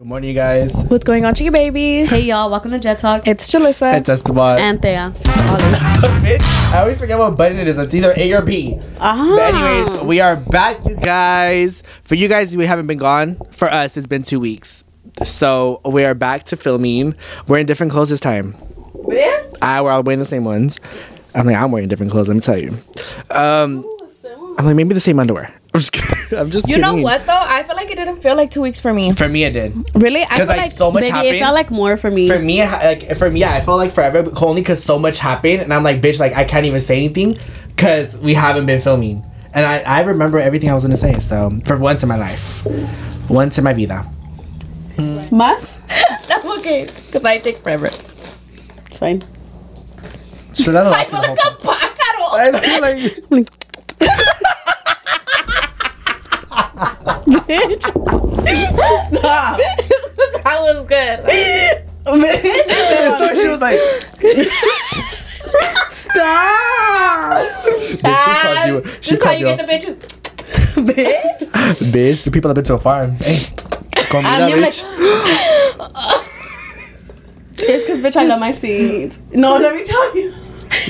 Good morning, you guys. What's going on, chicken babies? Hey y'all, welcome to Jet Talk. It's Julysa. It's Esteban. and Thea. Bitch, I always forget what button it is. It's either A or B. Uh-huh. But anyways, we are back, you guys. For you guys, we haven't been gone. For us, it's been two weeks. So we are back to filming. We're in different clothes this time. Where? I we're all wearing the same ones. I'm like, I'm wearing different clothes. Let me tell you. Um, I'm like, maybe the same underwear. I'm just, kidding. I'm just You kidding. know what though? I feel like it didn't feel like two weeks for me. For me, it did. Really? I Because feel like, like, so much Baby, happened. it felt like more for me. for me, like for me, yeah, I felt like forever but only because so much happened, and I'm like, bitch, like I can't even say anything because we haven't been filming, and I I remember everything I was gonna say. So for once in my life, once in my vida. Mas? that's okay. Because I take forever. It's fine. So that's I feel like a pájaro. I know, like, Bitch. Stop. that was good. so she was like, Stop. bitch, she called you, she this how you you, get the bitches. Bitch. bitch. The people have been so far. Hey, comida, And you're like, bitch. it's because, bitch, I love my seeds. No, let me tell you.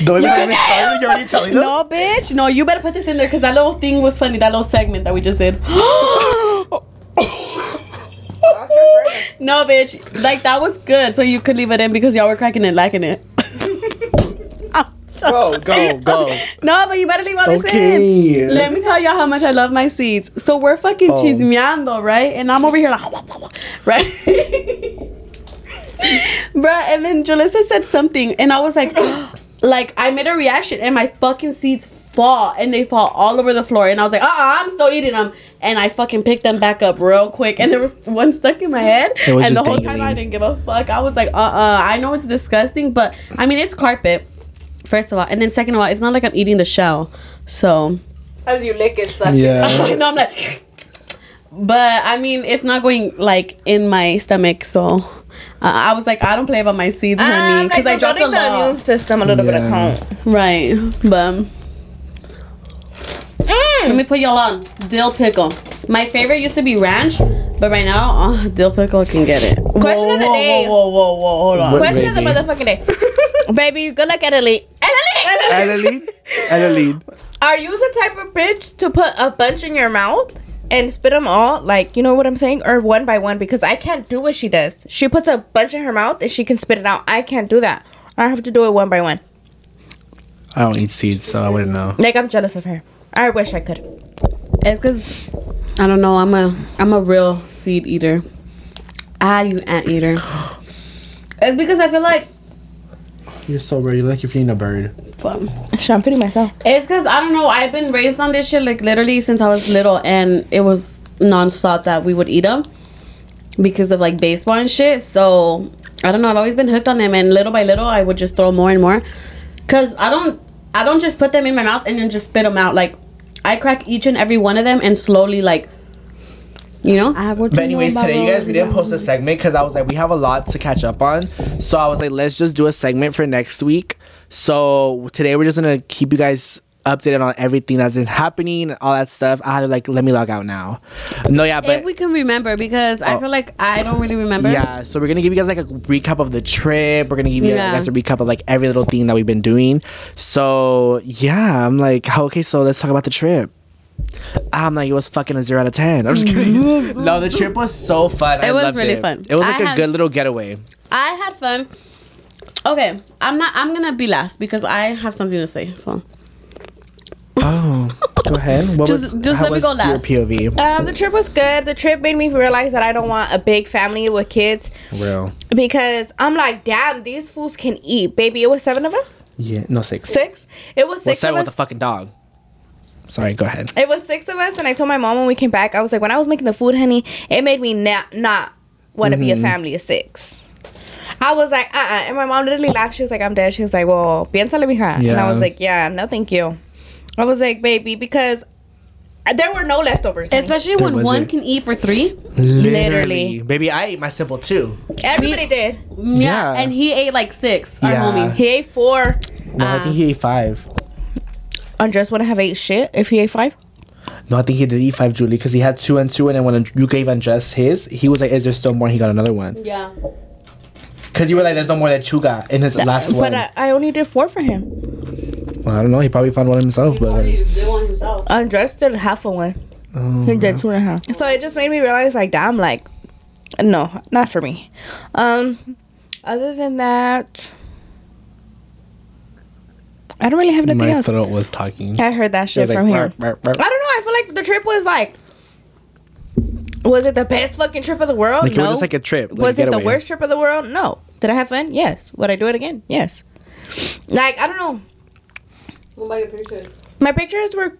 Don't even get me started. You're already telling them. No, bitch. No, you better put this in there because that little thing was funny. That little segment that we just did. no, bitch. Like, that was good. So you could leave it in because y'all were cracking it, liking it. Go, go, go. No, but you better leave all this Okay. in. Let me tell y'all how much I love my seeds. So we're fucking Oh. chismeando, right? And I'm over here like, right? Bruh, and then Julysa said something, and I was like, like, I made a reaction, and my fucking seeds fall, and they fall all over the floor. And I was like, uh uh-uh, I'm still eating them. And I fucking picked them back up real quick, and there was one stuck in my head. And the just whole time. I didn't give a fuck. I was like, uh uh I know it's disgusting, but I mean, it's carpet. First of all, and then second of all, it's not like I'm eating the shell. So As you lick it, suck Yeah. no, I'm like, but I mean, it's not going like in my stomach. So uh, I was like, I don't play about my seeds, honey, because I dropped a lot. the immune lot. system a little bit of Yeah. count. Right, but let me put y'all on dill pickle. My favorite used to be ranch, but right now, uh, dill pickle can get it. Question whoa, of the whoa, day. Whoa, whoa, whoa, whoa, hold on. What- Question of the motherfucking day. Baby, good luck, Adelie. Adelie! Adeline, Adeline. Are you the type of bitch to put a bunch in your mouth and spit them all? Like, you know what I'm saying? Or one by one? Because I can't do what she does. She puts a bunch in her mouth and she can spit it out. I can't do that. I have to do it one by one. I don't eat seeds, so I wouldn't know. Like, I'm jealous of her. I wish I could. It's because I don't know. I'm a I'm a real seed eater. Ah, you ant eater. It's because I feel like You're so weird. You look like you're feeding a bird. So I'm feeding myself. It's because I don't know. I've been raised on this shit like literally since I was little, and it was nonstop that we would eat them because of like baseball and shit. So I don't know. I've always been hooked on them, and little by little, I would just throw more and more. Cause I don't, I don't just put them in my mouth and then just spit them out. Like I crack each and every one of them and slowly like, you know. I But anyways, today you guys we didn't post a segment because I was like we have a lot to catch up on. So I was like let's just do a segment for next week. So today we're just gonna keep you guys updated on everything that's been happening and all that stuff. I had to like let me log out now. No, yeah, but If we can remember, because I Oh. feel like I don't really remember. yeah, so we're gonna give you guys like a recap of the trip. We're gonna give you Yeah. guys a recap of like every little thing that we've been doing. So yeah, I'm like, okay, so let's talk about the trip. I'm like, it was fucking a zero out of ten. I'm just kidding. no, the trip was so fun. I It was loved really it. fun. It was like a had- good little getaway. I had fun. Okay, I'm not. I'm gonna be last because I have something to say. So Oh, go ahead. What Just- was, just let me was go last. Your POV. Um, the trip was good. The trip made me realize that I don't want a big family with kids Real. because I'm like, damn, these fools can eat. Baby, it was seven of us? Yeah, no six. Six? It was What's six that of with the us. fucking dog? Sorry, go ahead. It was six of us, and I told my mom when we came back, I was like, when I was making the food, honey, it made me not not want to be a Mm-hmm. family of six. I was like, uh, uh and my mom literally laughed. She was like, I'm dead. She was like, well, piénsale, mija. And I was like, yeah, no, thank you. I was like, baby, because there were no leftovers. especially There when one wasn't. can eat for three. Literally. Baby, I ate my simple too. everybody did. Yeah, Yeah. and he ate like six. Our Yeah. homie. He ate four. No, I think he ate five. Andres wouldn't have ate shit if he ate five. No, I think he did eat five, Julie, because he had two and two, and then when you gave Andres his, he was like, "Is there still more?" He got another one. Yeah. Because you were like, "There's no more that you got in his last But one." I, I only did four for him. well, I don't know. He probably found one himself, but Probably did one himself. Andres did half of one. Oh, he did two and a half. So it just made me realize, like, damn, like, no, not for me. Um, other than that, I don't really have anything my else. throat was talking. I heard that It shit was like, from him. "Bark, bark, bark." I don't know. I feel like the trip was like, was it the best fucking trip of the world? Like, it was just like a trip. like a was it the worst trip of the world? No. Did I have fun? Yes. Would I do it again? Yes. Like I don't know. What about your pictures? My pictures were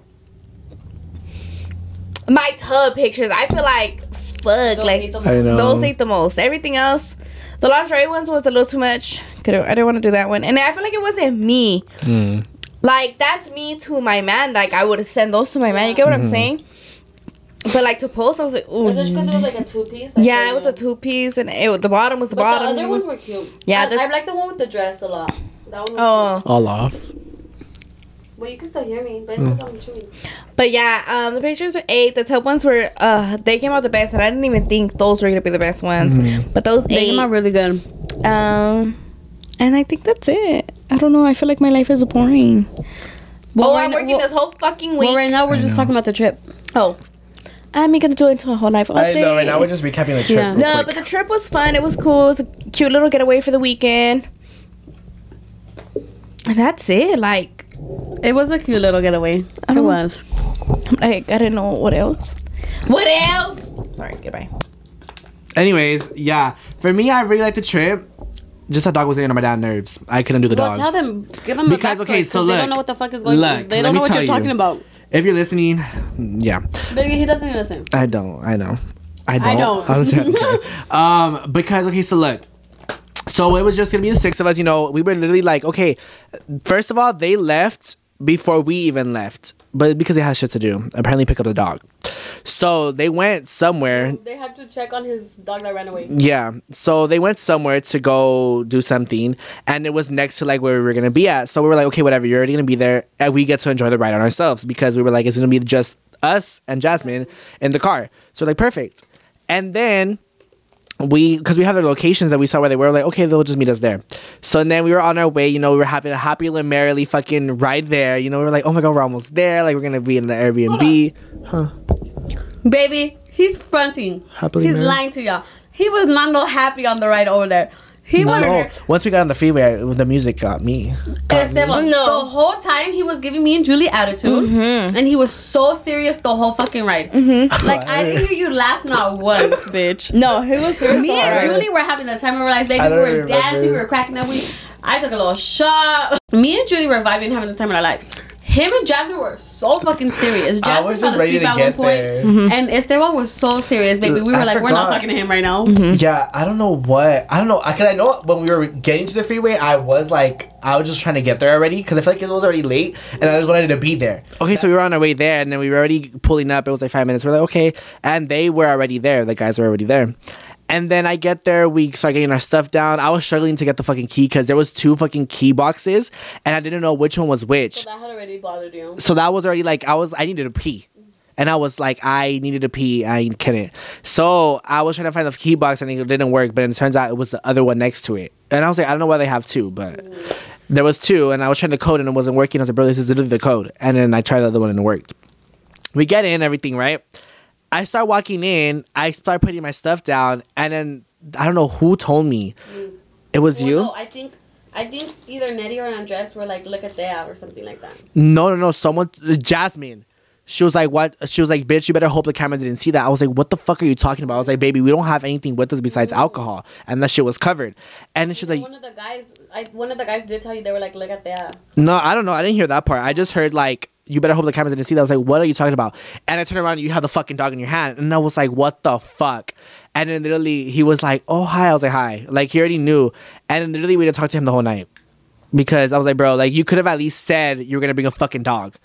my tub pictures. I feel like fuck, Those like need some- I know. those ate the most. Everything else, the lingerie ones was a little too much. Could I don't, want to do that one, and I feel like it wasn't me. Mm. Like that's me to my man. Like I would send those to my man. You get what Mm-hmm. I'm saying? But like to post, I was like, ooh. Was it because it was like a two piece? yeah, it was a two piece, and it, the bottom was the But bottom. the other ones were cute. Yeah, I, the- I like the one with the dress a lot. That one was oh, All off. Well, you can still hear me, but it Mm. I'm chewing. but yeah, um, the pictures were eight. The top ones were, uh, they came out the best, and I didn't even think those were gonna be the best ones. Mm-hmm. But those They eight, came out really good. um, and I think that's it. I don't know. I feel like my life is boring. Well, oh, right I'm now- working well- this whole fucking week. Well, right now we're I just know. talking about the trip. oh, I'm gonna do it into a whole life. I know. Right now we're just recapping the trip. Yeah. real No, quick. but the trip was fun. It was cool. It was a cute little getaway for the weekend. And that's it. Like, It was a cute little getaway. I It don't- was. like I didn't know what else. What else? Sorry. Goodbye. Anyways, yeah. For me, I really liked the trip. Just that dog was getting on my damn nerves. I couldn't do the Well, dog. tell them, give them Because, a okay, backstory, so 'cause they don't know what the fuck is going Look, on. They don't know what you're you. talking about. If you're listening, yeah. Baby, he doesn't listen. I don't. I know. I don't. don't. I'm saying, okay. um, because okay, so look. So it was just gonna be the six of us. You know, we were literally like, okay. First of all, they left before we even left, but because he had shit to do. Apparently, pick up the dog. So they went somewhere. They had to check on his dog that ran away. Yeah. So they went somewhere to go do something, and it was next to like where we were gonna be at. So we were like, okay, whatever. You're already gonna be there, and we get to enjoy the ride on ourselves because we were like, it's gonna be just us and Jasmine in the car. So like, perfect. And then we, because we have the locations that we saw where they were, like, okay, they'll just meet us there. So and then we were on our way. You know, we were having a happily and merrily fucking ride there. You know, we were like, oh my god, we're almost there. Like, we're gonna be in the Airbnb. Huh baby, he's fronting. Happily he's married? lying to y'all. He was not no happy on the ride over there. He was. No, once we got on the freeway, the music got me. Esteban, No. The whole time he was giving me and Julie attitude, Mm-hmm. and he was so serious the whole fucking ride. Like I didn't hear you laugh not once, bitch. No, he was serious. Me and Julie were having the time of our life, baby. We were remember. dancing, we were cracking up. We, I took a little shot. Me and Julie were vibing, having the time of our lives. Him and Jasmine were so fucking serious. I was just ready asleep to at one get point, there. Mm-hmm. and Esteban was so serious, baby. We were I like, we're not forgot. talking to him right now. Yeah, I don't know what. I don't know. Because I know when we were getting to the freeway, I was like, I was just trying to get there already because I felt like it was already late and I just wanted to be there. Okay, so we were on our way there and then we were already pulling up. It was like five minutes. We're like, okay. And they were already there. The guys were already there. And then I get there, we start getting our stuff down. I was struggling to get the fucking key because there was two fucking key boxes and I didn't know which one was which. So That had already bothered you. So that was already like I was I needed to pee. And I was like, I needed to pee. I couldn't. So I was trying to find the key box and it didn't work. But it turns out it was the other one next to it. And I was like, I don't know why they have two, but there was two. And I was trying to code and it wasn't working. I was like, bro, this is literally the code. And then I tried the other one and it worked. We get in, everything, right? I start walking in. I start putting my stuff down. And then I don't know who told me. It was Well, you? No, I think I think either Nettie or Andres were like, look at that or something like that. No, no, no. Someone, uh, Jasmine. She was like, "What?" She was like, "Bitch, you better hope the camera didn't see that." I was like, "What the fuck are you talking about?" I was like, "Baby, we don't have anything with us besides alcohol," and that shit was covered. And then she's like, one of the guys, I, one of the guys did tell you they were like, look at that. "No, I don't know. I didn't hear that part. I just heard like." You better hope the cameras didn't see that. I was like, "What are you talking about?" And I turned around, and you have the fucking dog in your hand, and I was like, "What the fuck?" And then literally, he was like, "Oh hi." I was like, "Hi." Like he already knew, and then literally we didn't talk to him the whole night because I was like, "Bro, like you could have at least said you were gonna bring a fucking dog."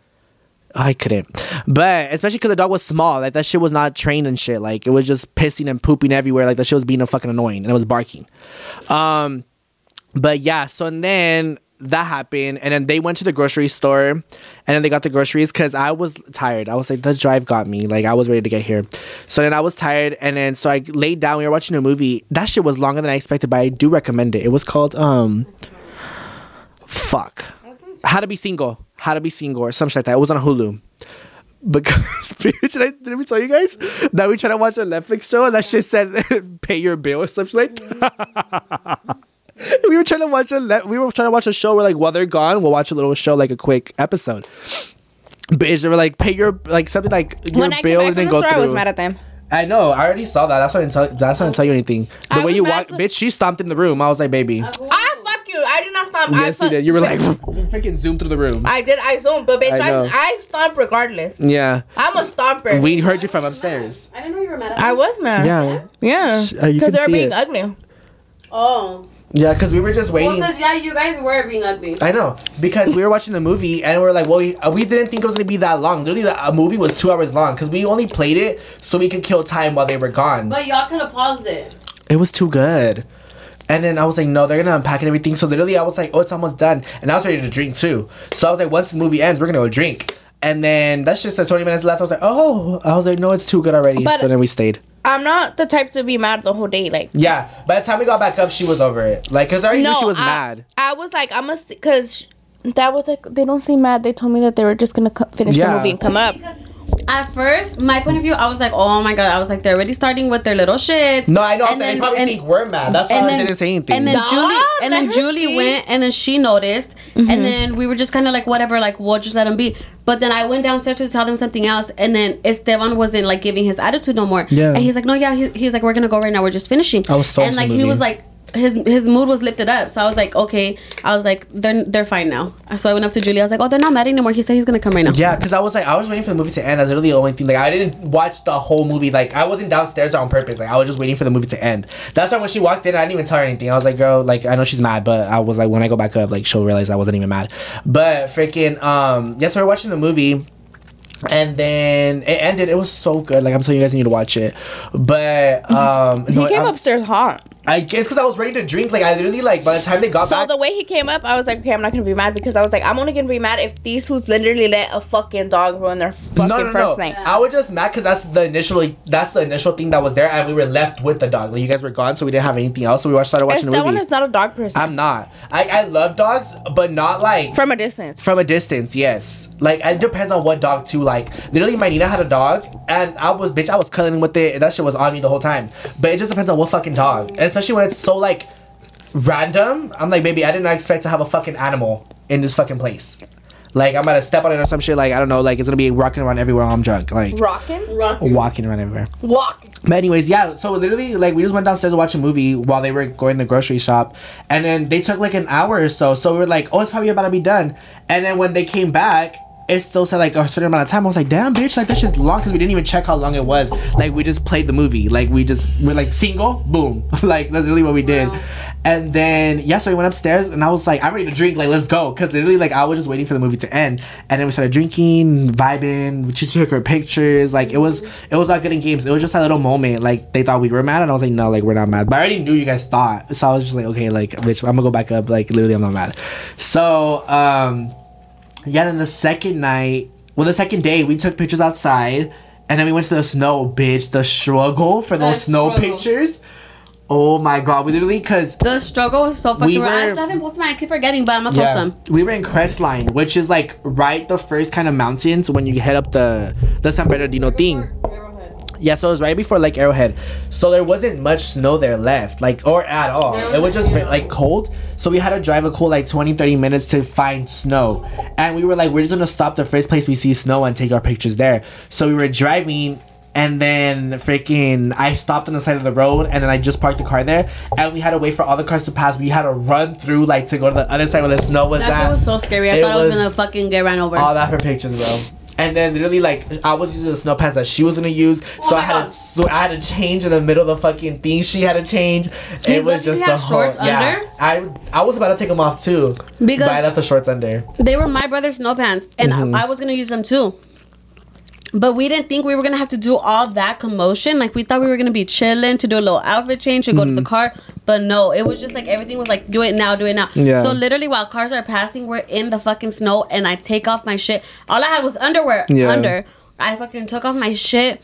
I couldn't. But especially because the dog was small. Like that shit was not trained and shit. Like it was just pissing and pooping everywhere. Like that shit was being a fucking annoying and it was barking. Um but yeah, so and then that happened, and then they went to the grocery store, and then they got the groceries because I was tired. I was like, the drive got me. Like I was ready to get here, so then I was tired, and then so I laid down. We were watching a movie. That shit was longer than I expected, but I do recommend it. It was called um, fuck, How to Be Single, How to Be Single, or something like that. It was on Hulu. Because bitch, did, I, did we tell you guys that we tried to watch a Netflix show and that shit said pay your bill or something like? we were trying to watch a le- we were trying to watch a show where like while they're gone, we'll watch a little show like a quick episode. Bitch, they were like pay your like something like your when I bill back and then the go store, through. I was mad at them. I know. I already saw that. That's why I didn't tell. That's why I didn't tell you anything. The I way you was walked, mad- bitch, she stomped in the room. I was like, baby. I fuck you! I did not stop. I yes, you did. You were like, freaking zoomed through the room. I did. I zoomed, but bitch, I I. I, stomp regardless. yeah, I'm a stomper. we heard you from upstairs. I didn't know you were mad at I was mad. Yeah, Yeah. Sh- uh, Because can they're being it. ugly. Oh. Yeah, because we were just waiting. Well, because, yeah, you guys were being ugly. I know because we were watching the movie and we are like, well, we, uh, we didn't think it was gonna be that long. Literally, the uh, movie was two hours long because we only played it so we could kill time while they were gone. But y'all could have paused it. It was too good. And then I was like, no, they're gonna unpack and everything. So literally, I was like, oh, it's almost done, and I was ready to drink too. So I was like, once this movie ends, we're gonna go drink. And then that's just said 20 minutes left. I was like, oh, I was like, no, it's too good already. But- so then we stayed. I'm not the type to be mad the whole day. Like, Yeah. By the time we got back up, she was over it. Like, cause I already no, knew she was I, mad. I was like, I must, because that was like they don't seem mad. They told me that they were just gonna co- finish Yeah. the movie and come up. Because at first, my point of view, I was like, oh my god, I was like, they're already starting with their little shits. No, I know. And they then- probably and- think we're mad. That's why and I didn't say anything. And then Dog, Julie, and then Julie see. went, and then she noticed, and then we were just kind of like, whatever, like we'll just let them be. But then I went downstairs to tell them something else, and then Esteban wasn't like giving his attitude no more. Yeah. And he's like, no, yeah, he, he was like, we're gonna go right now. We're just finishing. I was so and like he was like. His his mood was lifted up, so I was like, okay. I was like, they're they're fine now. So I went up to Julie. I was like, oh, they're not mad anymore. He said he's gonna come right now. Yeah, because I was like, I was waiting for the movie to end. That's literally the only thing. Like, I didn't watch the whole movie. Like, I wasn't downstairs on purpose. Like, I was just waiting for the movie to end. That's why when she walked in, I didn't even tell her anything. I was like, girl, like, I know she's mad, but I was like, when I go back up, like, she'll realize I wasn't even mad. But freaking, um, yes, we were watching the movie. And then it ended. It was so good. Like I'm telling you guys, you need to watch it. But um, He no, came I'm- upstairs hot. I guess because I was ready to drink. Like I literally like by the time they got So back. the way he came up, I was like, okay, I'm not gonna be mad because I was like, I'm only gonna be mad if these who's literally let a fucking dog ruin their fucking no, no, first no. night. I was just mad because that's the initial. That's the initial thing that was there, and we were left with the dog. Like you guys were gone, so we didn't have anything else. So we watched, started watching the Esteban movie. is not a dog person. I'm not. I I love dogs, but not like from a distance. from a distance. Yes, like it depends on what dog too. Like literally, my Nina had a dog, and I was bitch. I was cuddling with it, and that shit was on me the whole time. But it just depends on what fucking dog, and especially when it's so like random. I'm like, baby, I did not expect to have a fucking animal in this fucking place. Like I'm gonna step on it or some shit. Like I don't know. Like it's gonna be rocking around everywhere. while I'm drunk. Like Rocking, walking around everywhere. walk. But anyways, yeah. So literally, like we just went downstairs to watch a movie while they were going to the grocery shop, and then they took like an hour or so. So we were like, oh, it's probably about to be done. And then when they came back, it still said like a certain amount of time. I was like, damn, bitch, like this shit's long because we didn't even check how long it was. Like we just played the movie. Like we just we're like single, boom. like that's really what we did. Wow. And then yeah, so we went upstairs and I was like, I'm ready to drink. Like let's go, because literally like I was just waiting for the movie to end. And then we started drinking, vibing. We just took her pictures. Like it was it was not good in games. It was just a little moment. Like they thought we were mad, and I was like, no, like we're not mad. But I already knew you guys thought, so I was just like, okay, like bitch, I'm gonna go back up. Like literally, I'm not mad. So um, yeah. Then the second night, well, the second day, we took pictures outside. And then we went to the snow, bitch. The struggle for those The snow struggle. pictures. Oh my god, we literally cause The struggle was so fucking We real. I were- still haven't posted mine. I keep forgetting, but I'm gonna post them. we were in Crestline, which is like right the first kind of mountains when you head up the the San Bernardino thing. Yeah, so it was right before like Arrowhead. So there wasn't much snow there left, like or at all. It was just like cold. So we had to drive a cool like 20, 30 minutes to find snow. And we were like, we're just gonna stop the first place we see snow and take our pictures there. So we were driving and then freaking I stopped on the side of the road and then I just parked the car there and we had to wait for all the cars to pass. We had to run through like to go to the other side where the snow was That at shit was so scary. I It thought I was was gonna fucking get ran over. all that for pictures, bro. And then literally like I was using the snow pads that she was gonna use, so I had God. to so I had to change in the middle of the fucking thing. She had to change. It was just a had whole shorts yeah. under? I I was about to take them off too, Because- but I left the shorts under. They were my brother's snow pants, and Mm-hmm. I, I was gonna use them too. But we didn't think we were gonna have to do all that commotion. Like we thought we were gonna be chilling to do a little outfit change and go to the car. But no, it was just like everything was like, do it now, do it now. Yeah. So literally, while cars are passing, we're in the fucking snow, and I take off my shit. All I had was underwear Yeah. under. I fucking took off my shit.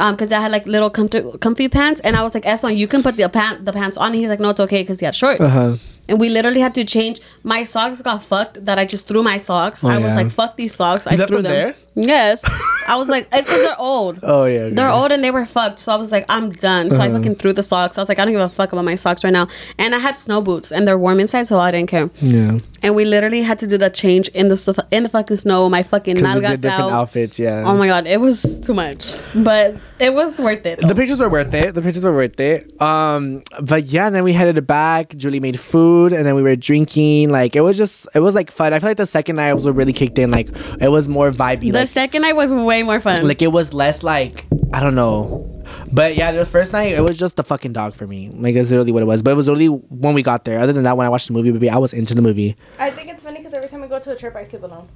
Um, cause I had like little comfy, comfy pants, and I was like, "S1, you can put the pant the pants on." And he's like, "No, it's okay," cause he had shorts. Uh-huh. And we literally had to change. My socks got fucked. That I just threw my socks. I was Oh, like, "Fuck these socks." I left threw them them there? Yes. I was like, it's because they're old. Oh yeah. okay. They're old and they were fucked. So I was like, I'm done. So I Uh-huh. fucking threw the socks. I was like, I don't give a fuck about my socks right now. And I had snow boots and they're warm inside, so I didn't care. Yeah. And we literally had to do the change in the in the fucking snow. My fucking nalgas different out. outfits. Yeah. Oh my god, it was too much, but it was worth it. The pictures were worth it. The pictures were worth it. Um, but yeah, and then we headed back. Julie made food, and then we were drinking. Like it was just, it was like fun. I feel like the second night was really kicked in. Like it was more vibey. the Like, second night was way more fun. like it was less like I don't know. But yeah, the first night it was just the fucking dog for me. Like that's literally what it was. But it was really when we got there. Other than that, when I watched the movie, baby, I was into the movie. I think it's funny because every time I go to a trip, I sleep alone.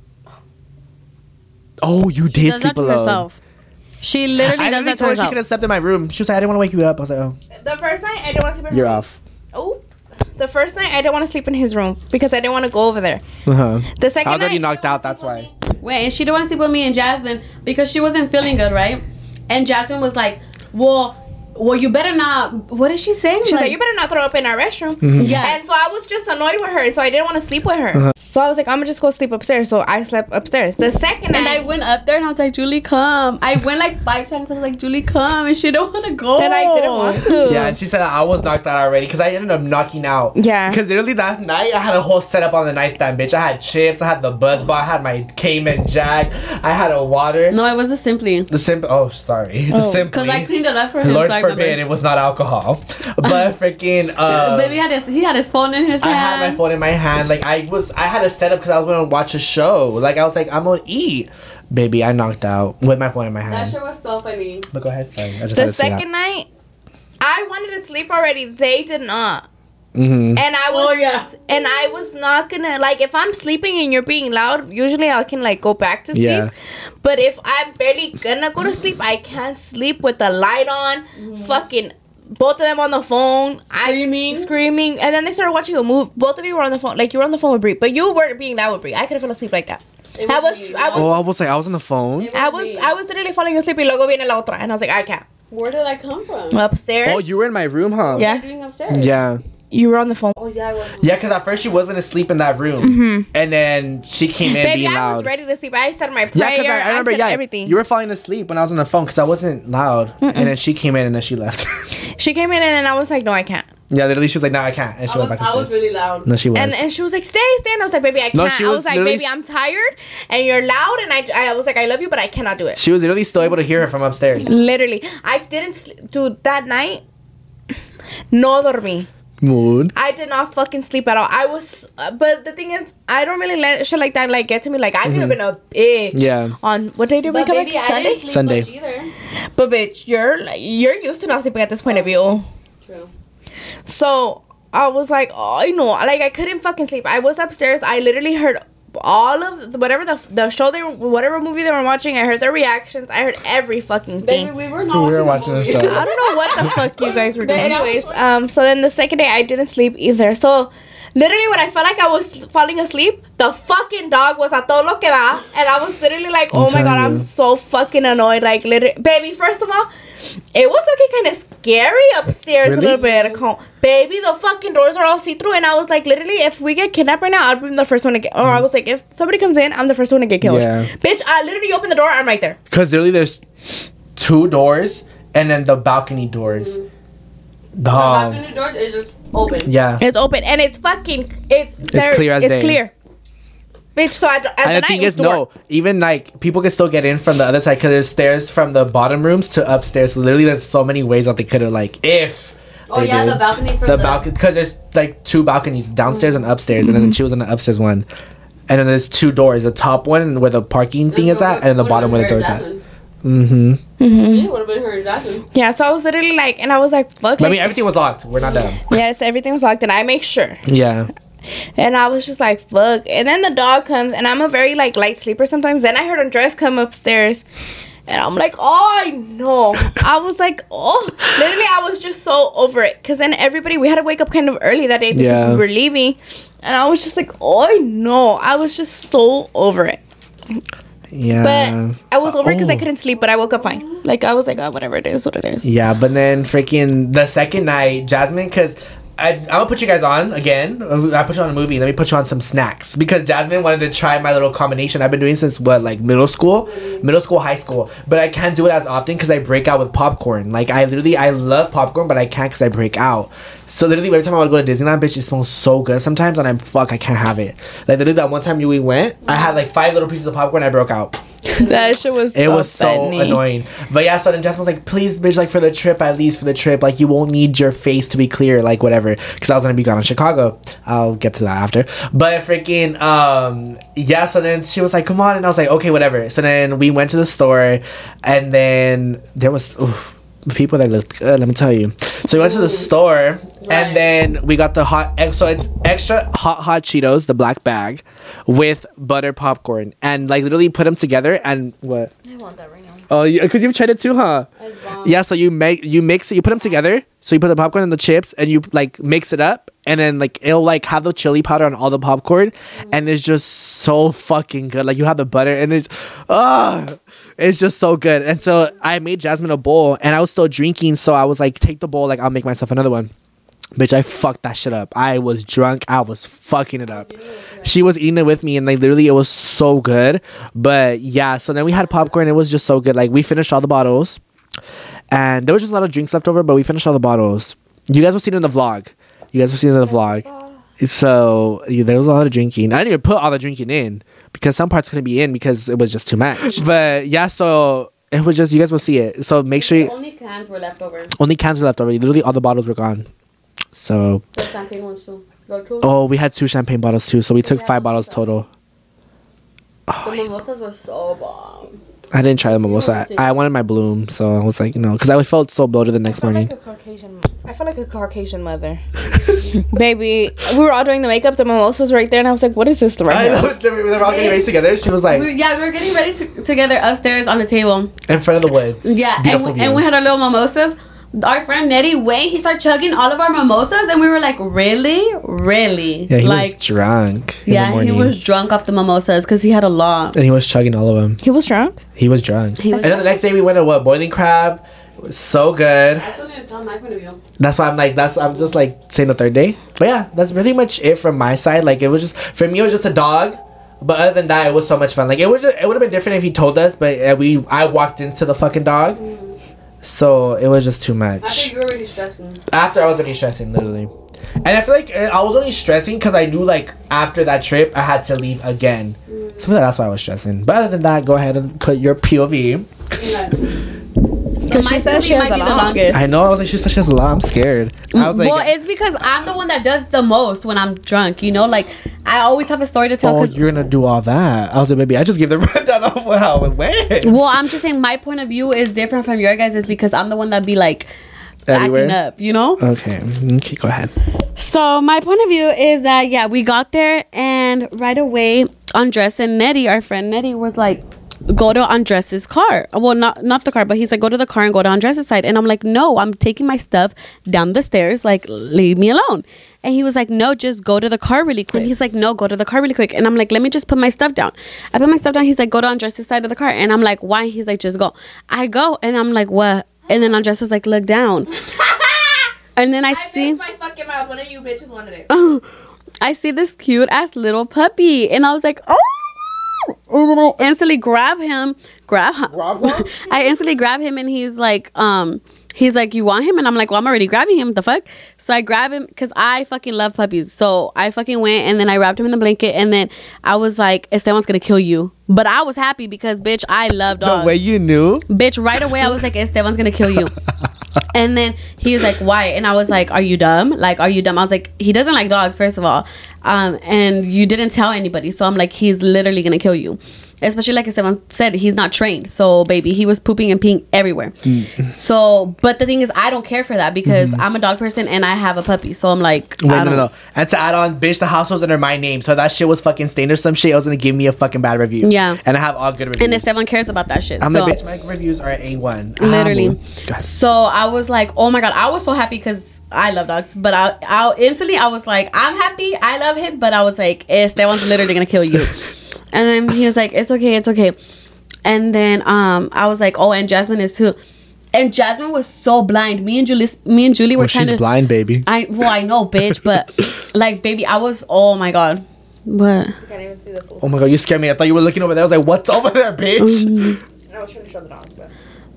Oh, you she did does sleep that to alone. herself. She literally I does literally that to told her she could have slept in my room. She was like, I didn't want to wake you up. I was like, oh, The first night, I didn't want to sleep in you're room. off. Oh. The first night, I didn't want to sleep in his room because I didn't want to go over there. Uh-huh. The second I was already night, knocked out. That's why. Wait, and she didn't want to sleep with me and Jasmine because she wasn't feeling good, right? And Jasmine was like, "Well, well, you better not." What is she saying? She's like, you better not throw up in our restroom. Yeah. And so I was just annoyed with her, and so I didn't want to sleep with her. Uh-huh. So I was like, I'm gonna just go sleep upstairs. So I slept upstairs. The second And night, I went up there and I was like, Julie, come. I went like five times. I was like, Julie, come. And she don't want to go. and I didn't want to. Yeah, and she said I was knocked out already because I ended up knocking out. Yeah. Because literally that night I had a whole setup on the nightstand, bitch. I had chips, I had the Buzzball, I had my Cayman Jack, I had a water. No, it was the simply. The simple. Oh, sorry. The simply. Because I cleaned it up for him. Lord so I forbid remember. it was not alcohol, but freaking. Uh, Baby had his, he had his phone in his I hand. I had my phone in my hand. Like I was, I had a setup because I was gonna watch a show. Like I was like, I'm gonna eat. Baby, I knocked out with my phone in my hand. That shit was so funny. but go ahead, sorry. I just the had to say second night, I wanted to sleep already. They did not. Mm-hmm. And I was, Oh, yeah. and I was not gonna like if I'm sleeping and you're being loud. Usually I can like go back to sleep, Yeah. but if I'm barely gonna go to sleep, I can't sleep with the light on. Fucking both of them on the phone, Screaming. I screaming, and then they started watching a movie. Both of you were on the phone, like you were on the phone with Brie, but you weren't being loud with Brie. I could have fell asleep like that. It I was was, me. I was, Oh, I was like, I was on the phone. It I was, me. I was literally falling asleep. Y luego viene la otra, and I was like, I can't. Where did I come from? Upstairs. Oh, you were in my room, huh? Yeah. What are you doing upstairs? Yeah. You were on the phone. Oh, yeah, I was. Yeah, because at first she wasn't asleep in that room, mm-hmm. and then she came in Baby, being I loud. was ready to sleep. I said my Yeah, prayer. because I, I remember. said yeah, everything. you were falling asleep when I was on the phone because I wasn't loud, and then she came in and then she left. she came in and then I was like, no, I can't. yeah, literally, she was like, "No, I can't," and she I went was, back I was upstairs. really loud. no, she was. And and she was like, stay, stay. And I was like, baby, I can't. No, she I was was like, literally baby, s- I'm tired and you're loud. And I, I was like, I love you, but I cannot do it. she was literally still able to hear her from upstairs. Literally, I didn't. Sl- dude, that night, no dormí. Mood. I did not fucking sleep at all. I was, uh, but the thing is, I don't really let shit like that like get to me. Like I could have been a bitch. Mm-hmm. Yeah. On what day did we But come baby, back? I Sunday. didn't sleep Sunday. much either. But bitch, you're like, you're used to not sleeping at this point of view. True. So I was like, oh, I know, like I couldn't fucking sleep. I was upstairs. I literally heard all of the, whatever the the show they were, whatever movie they were watching. I heard their reactions. I heard every fucking Baby, thing. we were not We were watching, watching the show. I don't know what the fuck you guys were doing. Baby, I was- Anyways, um, so then the second day I didn't sleep either. So. Literally, when I felt like I was falling asleep, the fucking dog was a todo lo que da, and I was literally like, "Oh my god, telling I'm so fucking annoyed." Like, literally, baby. First of all, it was looking kind of scary upstairs Really? a little bit. Like, baby, the fucking doors are all see through, and I was like, literally, if we get kidnapped right now, I'd be the first one to get. Or I mm. was like, if somebody comes in, I'm the first one to get killed. Yeah. Bitch, I literally open the door, I'm right there. Because literally, there's two doors and then the balcony doors. The Dog. balcony doors is just open. Yeah. It's open, and it's fucking. It's there- clear as It's day. clear. Bitch, so I, at the And the night, thing it was is, no, even like people can still get in from the other side because there's stairs from the bottom rooms to upstairs. So literally, there's so many ways that they could have like if. Oh yeah, did. the balcony from the the, balcony because there's like two balconies downstairs and upstairs, and then mm-hmm. she was on the upstairs one, and then there's two doors: the top one where the parking thing is at, and then the bottom where the door's at. Mm-hmm. It would have been her Jasmine. Yeah, so I was literally like, and I was like, fuck. But I mean, everything was locked. We're not done. yes, everything was locked, and I make sure. Yeah. And I was just like, fuck. And then the dog comes, and I'm a very like light sleeper sometimes. Then I heard Andres come upstairs, And I'm like, oh, I know. I was like, oh, literally, I was just so over it. Cause then everybody, we had to wake up kind of early that day because Yeah. we were leaving, and I was just like, oh, I know. I was just so over it. Yeah. But I was over because I oh. couldn't sleep, but I woke up fine. Like I was like, oh, whatever it is, what it is. Yeah, but then freaking the second night, Jasmine, because I, I'm gonna put you guys on again. I put you on a movie. Let me put you on some snacks because Jasmine wanted to try my little combination I've been doing since what, like middle school, middle school, high school. But I can't do it as often because I break out with popcorn. Like I literally, I love popcorn, but I can't because I break out. So literally, every time I would go to Disneyland, bitch, it smells so good sometimes, and I'm fuck, I can't have it. Like literally, that one time you we went, I had like five little pieces of popcorn, I broke out. that shit was. It so was so funny. annoying. But yeah, so then Jasmine was like, please, bitch, like for the trip, at least for the trip, like you won't need your face to be clear, like whatever. Because I was gonna be gone in Chicago. I'll get to that after. But freaking, um, yeah, so then she was like, come on. And I was like, okay, whatever. So then we went to the store and then there was, oof, people that looked good, let me tell you. So we went to the store and then we got the hot, so it's extra hot, hot Cheetos, the black bag, with butter popcorn. And like literally put them together and what? I want that right now. Oh, because you've tried it too, huh? Yeah. So you make you mix it, you put them together. So you put the popcorn and the chips, and you like mix it up, and then like it'll like have the chili powder on all the popcorn, and it's just so fucking good. Like you have the butter, and it's ah, it's just so good. And so I made Jasmine a bowl, and I was still drinking, so I was like, take the bowl, like I'll make myself another one. Bitch, I fucked that shit up. I was drunk. I was fucking it up. She was eating it with me, and like literally, it was so good. But yeah, so then we had popcorn. It was just so good. Like we finished all the bottles, and there was just a lot of drinks left over. But we finished all the bottles. You guys will see it in the vlog. You guys will see it in the vlog. So yeah, there was a lot of drinking. I didn't even put all the drinking in because some parts couldn't be in because it was just too much. But yeah, so it was just you guys will see it. So make sure you, Only cans were left over. only cans were left over. Literally, all the bottles were gone. So The champagne ones too. Oh, we had two champagne bottles too, so we took Yeah, five bottles took total. the oh, mimosas were so bomb. I didn't try the mimosa. I, I wanted my bloom, so I was like, you know, because I felt so bloated the next morning. Like a Caucasian, I felt like a Caucasian mother. Baby, we were all doing the makeup. The mimosas were right there, and I was like, "What is this right I now?" know they were they were all getting ready together. She was We, like yeah, we were getting ready to, together upstairs on the table. in front of the woods. Yeah, and we, and we had our little mimosas. Our friend Nettie Wayne, he started chugging all of our mimosas, and we were like, "Really, really?" yeah, he like, was drunk. In the yeah, he was drunk off the mimosas because he had a lot. and he was chugging all of them. He was drunk. He was drunk. He was and then the next day we went to what boiling crab. It was so good. That's what I tell my point of view. That's why I'm like that's I'm just like saying the third day. But yeah, that's pretty much it from my side. Like it was just for me it was just a dog. But other than that, it was so much fun. Like it was, just, it would have been different if he told us. But uh, we, I walked into the fucking dog, so it was just too much. After you were already stressing. after I was already stressing, literally. And I feel like uh, I was only stressing because I knew like after that trip I had to leave again. So I feel like that's why I was stressing. But other than that, go ahead and put your POV. Because she says she has a longest. I know. I was like, she said she has a lot. I'm scared. I was like, well, it's because I'm the one that does the most when I'm drunk. You know, like I always have a story to tell. oh, Cause, you're gonna do all that. I was like, maybe I just give the rundown of how it went. well, I'm just saying my point of view is different from your guys' is because I'm the one that be like Everywhere? acting up. You know. Okay, okay, go ahead. So my point of view is that yeah, we got there and right away Andres and Nettie, our friend Nettie, was like, go to Andres's car. Well, not not the car, but he's like, go to the car and go to Andres's side. And I'm like, no, I'm taking my stuff down the stairs. Like, leave me alone. And he was like, no, just go to the car really quick. He's like, no, go to the car really quick. And I'm like, let me just put my stuff down. I put my stuff down. He's like, go to Andres's side of the car. And I'm like, why? He's like, just go. I go. And I'm like, what? And then Andres was like, look down. And then I, see. my fucking mouth. One of you bitches wanted it. I see this cute ass little puppy, and I was like, oh. And then I instantly grab him, grab him. I instantly grab him, and he's like, um, he's like, you want him? And I'm like, well, I'm already grabbing him. The fuck? So I grab him because I fucking love puppies. So I fucking went, and then I wrapped him in the blanket, and then I was like, Esteban's gonna kill you. But I was happy because, bitch, I love dogs. The way you knew. Bitch, right away I was like, Esteban's gonna kill you. and then he was like, Why? And I was like, Are you dumb? Like, are you dumb? I was like, He doesn't like dogs, first of all. Um, and you didn't tell anybody. So I'm like, He's literally gonna kill you. Especially like Esteban said, he's not trained. So baby, he was pooping and peeing everywhere. Mm. So, but the thing is, I don't care for that because I'm a dog person and I have a puppy. So I'm like, Mm-hmm. Wait, I no, don't. no, no. And to add on, bitch, the house was under my name. So that shit was fucking stained or some shit. It was gonna give me a fucking bad review. Yeah. And I have all good reviews. And Esteban cares about that shit. I'm so. like, bitch, my reviews are A1. literally. God. So I was like, oh my god, I was so happy because I love dogs. But I, I instantly I was like, I'm happy, I love him, but I was like, Esteban's literally gonna kill you. and then he was like, it's okay, it's okay. And then um, I was like, oh, and Jasmine is too. And Jasmine was so blind. Me and Julie, me and Julie were Well, trying she's to. blind, baby. I well, I know, bitch, but like, baby, I was. Oh my god, what? can't even see the. Oh my god, you scared me. I thought you were looking over there. I was like, what's over there, bitch? Mm-hmm. I was trying to show the dog, but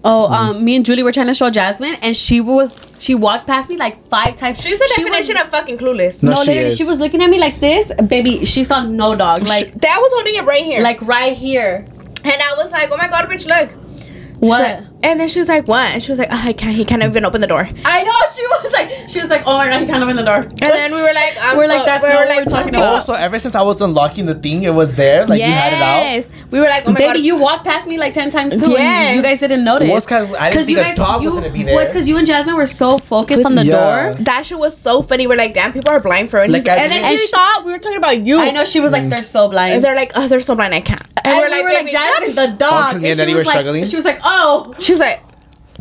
Oh, um, me and Julie were trying to show Jasmine, and she was she walked past me like five times. she's the She was- definition of fucking clueless. No, No, she literally, is. she was looking at me like this, baby. She saw no dog, like that was holding it right here, like right here. and I was like, "Oh my god, bitch, look." She's What? Like- and then she was like, "What?" And she was like, oh, "I can't. He can't even open the door." I know she was like, she was like, oh my god, he can't open the door. And then we were like, I'm We're so, like, that's we not were what like we're talking about. up. Also, ever since I was unlocking the thing, it was there. Like you had it out. yes, we were like, "Oh my Baby, god." you walked past me like ten times too. Yes. and you guys didn't notice. Well, it's 'cause I didn't you think a dog was you, gonna be Well, it's there. because you and Jasmine were so focused on the Yeah. door. that shit was so funny. We're like, damn, people are blind for it. Like, and then didn't- she, she- thought we were talking about you. I know she was like, they're so And blind. they're like, oh, they're so blind, I can't. And, And we're we like, were like, Jasmine, the dog. Oh, 'cause me and she Eddie was like, struggling? She was like, oh. She was like,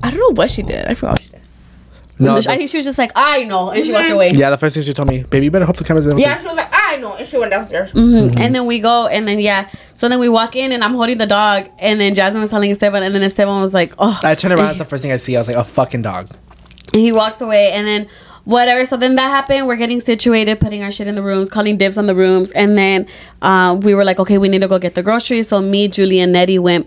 I don't know what she did. I forgot what she did. No, I think she was just like, I know, and she walked away. yeah, the first thing she told me, baby, you better hope the cameras don't. Yeah, she was like, I know. And she went downstairs. Mhm. And then we go, and then yeah. So then we walk in, and I'm holding the dog, and then Jasmine was telling Esteban, and then Esteban was like, "Oh." I turned around. The first thing I see. I was like, a fucking dog. And he walks away, and then whatever. So then that happened. We're getting situated, putting our shit in the rooms, calling dibs on the rooms, and then um, we were like, "Okay, we need to go get the groceries." So me, Julie, and Nettie went,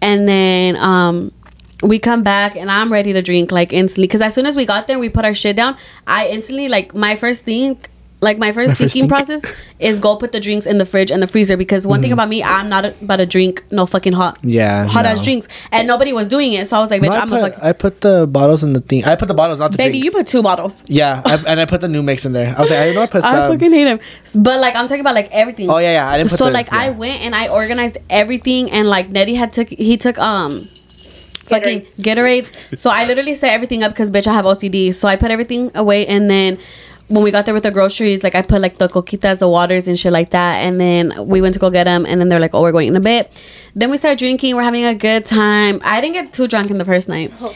and then um, we come back, and I'm ready to drink like instantly because as soon as we got there, we put our shit down. I instantly like my first thing. Like my first My first thinking think. process is go put the drinks in the fridge and the freezer because one thing about me, I'm not about to drink no fucking hot. Yeah, hot no. ass drinks, and nobody was doing it. So I was like, bitch, No, I'm put, like, I put the bottles in the thing. I put the bottles, not the baby, drinks. you put two bottles. Yeah, I, and I put the new mix in there. I was like, I know I put some. I fucking hate him but like I'm talking about like everything. Oh, yeah, yeah, I didn't put so the- like I went and I organized everything and like Nettie had took he took um fucking Gatorades. So I literally set everything up because bitch I have OCD. So I put everything away and then when we got there with the groceries, like I put like the coquitas, the waters and shit like that, and then we went to go get them, and then they're like, "Oh, we're going in a bit." Then we started drinking. We're having a good time. I didn't get too drunk in the first night. Oh.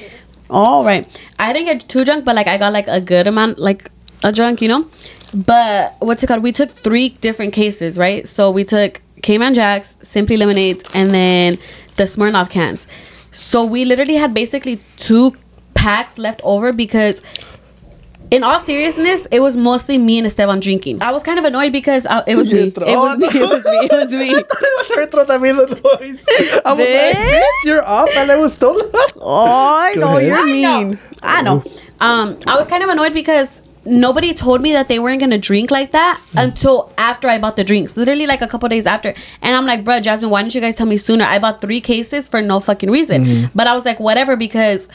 All right, I didn't get too drunk, but like I got like a good amount, like a drunk, you know. But what's it called? We took three different cases, right? So we took Cayman Jacks, Simply Lemonades, and then the Smirnoff cans. So we literally had basically two packs left over because in all seriousness, it was mostly me and Esteban drinking. I was kind of annoyed because uh, it was me. It was me. It was me. It was me. it was her throat that made the noise. I was Bitch. like, bitch, you're off, and I was still. Oh, I know you're I know. mean. I know. Um, I was kind of annoyed because nobody told me that they weren't gonna drink like that until after I bought the drinks. Literally like a couple days after. And I'm like, bro, Jasmine, why didn't you guys tell me sooner? I bought three cases for no fucking reason. Mm-hmm. But I was like, whatever, because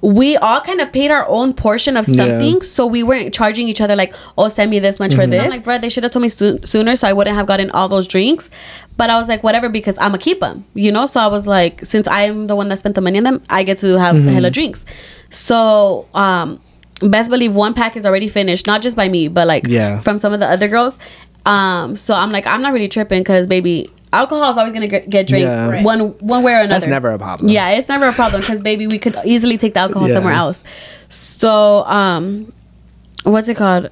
we all kind of paid our own portion of Yeah. something, so we weren't charging each other like, "Oh, send me this much for mm-hmm. this." I'm like, bro, they should have told me sto- sooner, so I wouldn't have gotten all those drinks. But I was like, whatever, because I'm gonna keep them, you know. So I was like, since I'm the one that spent the money on them, I get to have mm-hmm. hella drinks. So, um, best believe one pack is already finished, not just by me, but like Yeah. from some of the other girls. Um, so I'm like, I'm not really tripping because baby, alcohol is always gonna get, get drank Yeah. Right. one one way or another. That's never a problem. Yeah, it's never a problem because baby, we could easily take the alcohol Yeah. somewhere else. So, um, what's it called?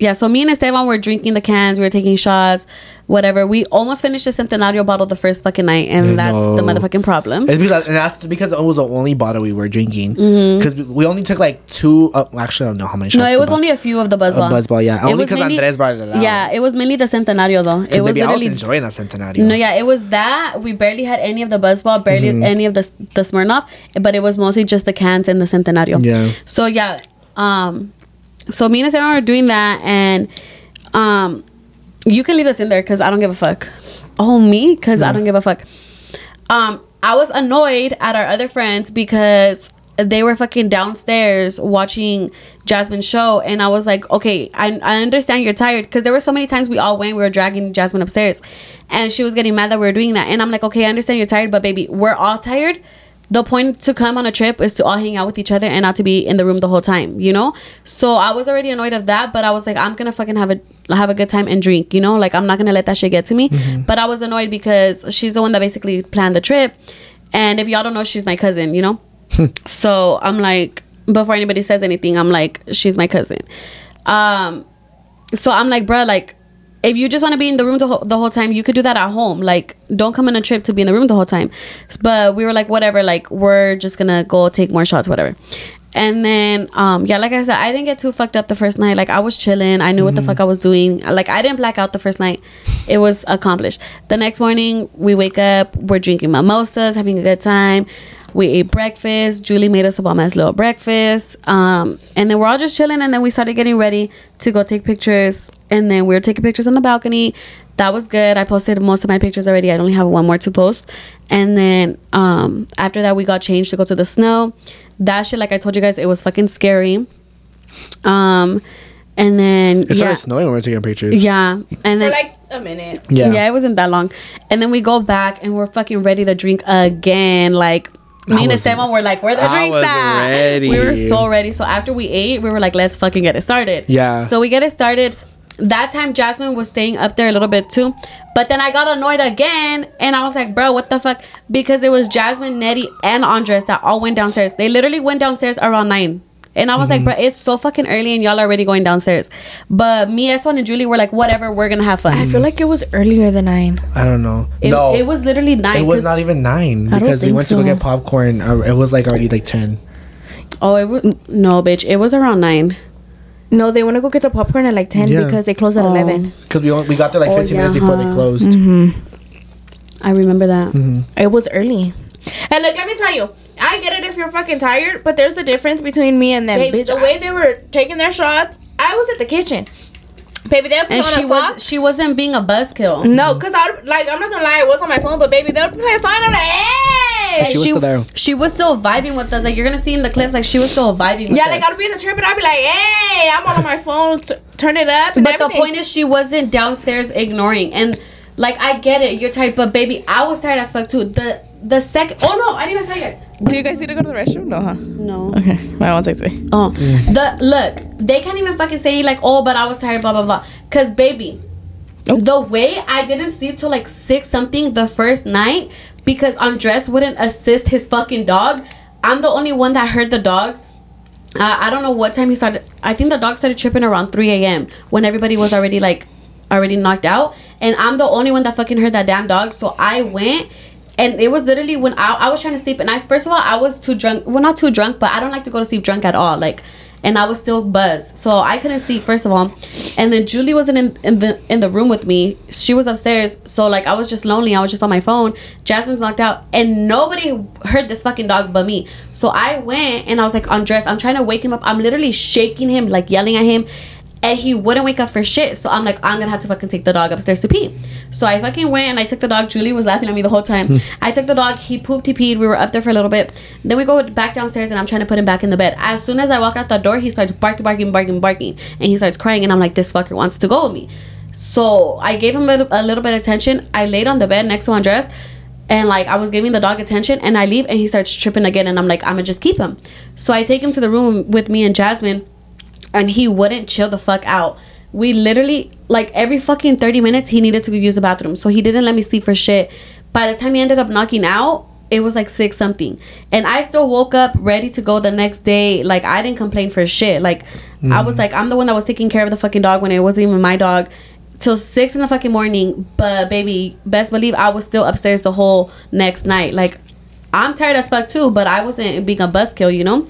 Yeah, so me and Esteban were drinking the cans, we were taking shots, whatever. We almost finished the Centenario bottle the first fucking night, and that's the motherfucking problem. It's because, and that's because it was the only bottle we were drinking. Mm-hmm. Because we only took like two. Uh, actually, I don't know how many shots. No, it was only a few of the Buzzball. Buzzball, yeah. It Only was 'cause mainly- Andres brought it out. Yeah, it was mainly the Centenario though. It was maybe I was literally enjoying the Centenario. No, yeah, it was that. We barely had any of the Buzzball, barely Mm-hmm. any of the the Smirnoff, but it was mostly just the cans and the Centenario. Yeah. So yeah, um, so me and Esteban are doing that, and um, you can leave this in there because I don't give a fuck. Oh, me? Because I don't give a fuck. Um, I was annoyed at our other friends because they were fucking downstairs watching Jasmine's show, and I was like, okay, I, I understand you're tired because there were so many times we all went, we were dragging Jasmine upstairs, and she was getting mad that we were doing that, and I'm like, okay, I understand you're tired, but baby, we're all tired. The point to come on a trip is to all hang out with each other and not to be in the room the whole time, you know. So I was already annoyed of that, but I was like, I'm gonna fucking have a have a good time and drink, you know. Like I'm not gonna let that shit get to me. But I was annoyed because she's the one that basically planned the trip, and if y'all don't know, she's my cousin, you know. so I'm like, before anybody says anything, I'm like, she's my cousin. Um, so I'm like, bruh, like, if you just want to be in the room the whole, the whole time, you could do that at home. Like, don't come on a trip to be in the room the whole time. But we were like, whatever, like, we're just gonna go take more shots, whatever. And then, um, yeah, like I said, I didn't get too fucked up the first night. Like, I was chilling. I knew what the fuck I was doing. Like, I didn't black out the first night. It was accomplished. The next morning, we wake up, we're drinking mimosas, having a good time. We ate breakfast. Julie made us a bomb ass little breakfast. Um, and then we're all just chilling. And then we started getting ready to go take pictures. And then we were taking pictures on the balcony. That was good. I posted most of my pictures already. I only have one more to post. And then um, after that, we got changed to go to the snow. That shit, like I told you guys, it was fucking scary. Um, and then It started yeah, snowing when we were taking pictures. yeah, and then For then like a minute. Yeah. yeah. it wasn't that long. And then we go back and we're fucking ready to drink again. Like me and Esteban were like, where the I drinks at? ready. We were so ready. So after we ate, we were like, let's fucking get it started. Yeah. So we get it started. That time Jasmine was staying up there a little bit too. But then I got annoyed again and I was like, bro, what the fuck? Because it was Jasmine, Nettie, and Andres that all went downstairs. They literally went downstairs around nine. And I was Mm-hmm. like, bro, it's so fucking early and y'all already going downstairs. But me, Eswan, and Julie were like, whatever, we're gonna have fun. I feel like it was earlier than nine. I don't know. It, no, it was literally nine. It was not even nine because we think went to go get popcorn. Uh, it was like already like ten. Oh, it was no, bitch. It was around nine. No, they want to go get the popcorn at like 10 Yeah. because they close at Oh. 11. Because we only, we got there like Oh, 15 minutes yeah, before they huh. closed. I remember that. Mm-hmm. It was early. And look, let me tell you, I get it if you're fucking tired, but there's a difference between me and them. Baby, the I- way they were taking their shots, I was at the kitchen. Baby, they were putting And she was song. she wasn't being a buzzkill. No, because I like I'm not gonna lie, it was on my phone, but baby, they would play a song. And I'm like, hey, She was still there. She was still vibing with us. Like you're gonna see in the clips, like she was still vibing. With yeah, us. like I'd be in the trip and I'd be like, hey, I'm on my phone, t- turn it up. And But the point is, she wasn't downstairs ignoring. And like I get it, you're tired, but baby, I was tired as fuck too. The the second. Oh no, I didn't even tell you guys. do you guys need to go to the restroom? No, huh? No. Okay, my mom texts me. Oh, the look, they can't even fucking say like, oh, but I was tired, blah blah blah. Cause baby, Nope. the way I didn't sleep till like six something the first night because Andres wouldn't assist his fucking dog. I'm the only one that heard the dog. Uh, I don't know what time he started. I think the dog started tripping around 3 a.m. when everybody was already like already knocked out, and I'm the only one that fucking heard that damn dog. So I went. And it was literally when I, I was trying to sleep, and I first of all I was too drunk. Well, not too drunk, but I don't like to go to sleep drunk at all. Like, and I was still buzzed, so I couldn't sleep first of all. And then Julie wasn't in, in the in the room with me; she was upstairs. So like I was just lonely. I was just on my phone. Jasmine's knocked out, and nobody heard this fucking dog but me. So I went and I was like, undressed I'm trying to wake him up. I'm literally shaking him, like yelling at him and he wouldn't wake up for shit. So I'm like, I'm gonna have to fucking take the dog upstairs to pee. So I fucking went and I took the dog. Julie was laughing at me the whole time. Hmm. I took the dog. He pooped. He peed. We were up there for a little bit. Then we go back downstairs and I'm trying to put him back in the bed. As soon as I walk out the door, he starts barking, barking, barking, barking, and he starts crying. And I'm like, this fucker wants to go with me. So I gave him a little, a little bit of attention. I laid on the bed next to Andres. And like I was giving the dog attention, and I leave, and he starts tripping again, and I'm like, I'm gonna just keep him. So I take him to the room with me and Jasmine, and he wouldn't chill the fuck out. We literally like every fucking 30 minutes he needed to use the bathroom. So he didn't let me sleep for shit. By the time he ended up knocking out, it was like six something. And I still woke up ready to go the next day. Like I didn't complain for shit. Like I was mm. like, I'm the one that was taking care of the fucking dog when it wasn't even my dog. Till six in the fucking morning. But baby, best believe I was still upstairs the whole next night. Like I'm tired as fuck too, but I wasn't being a buzzkill, you know?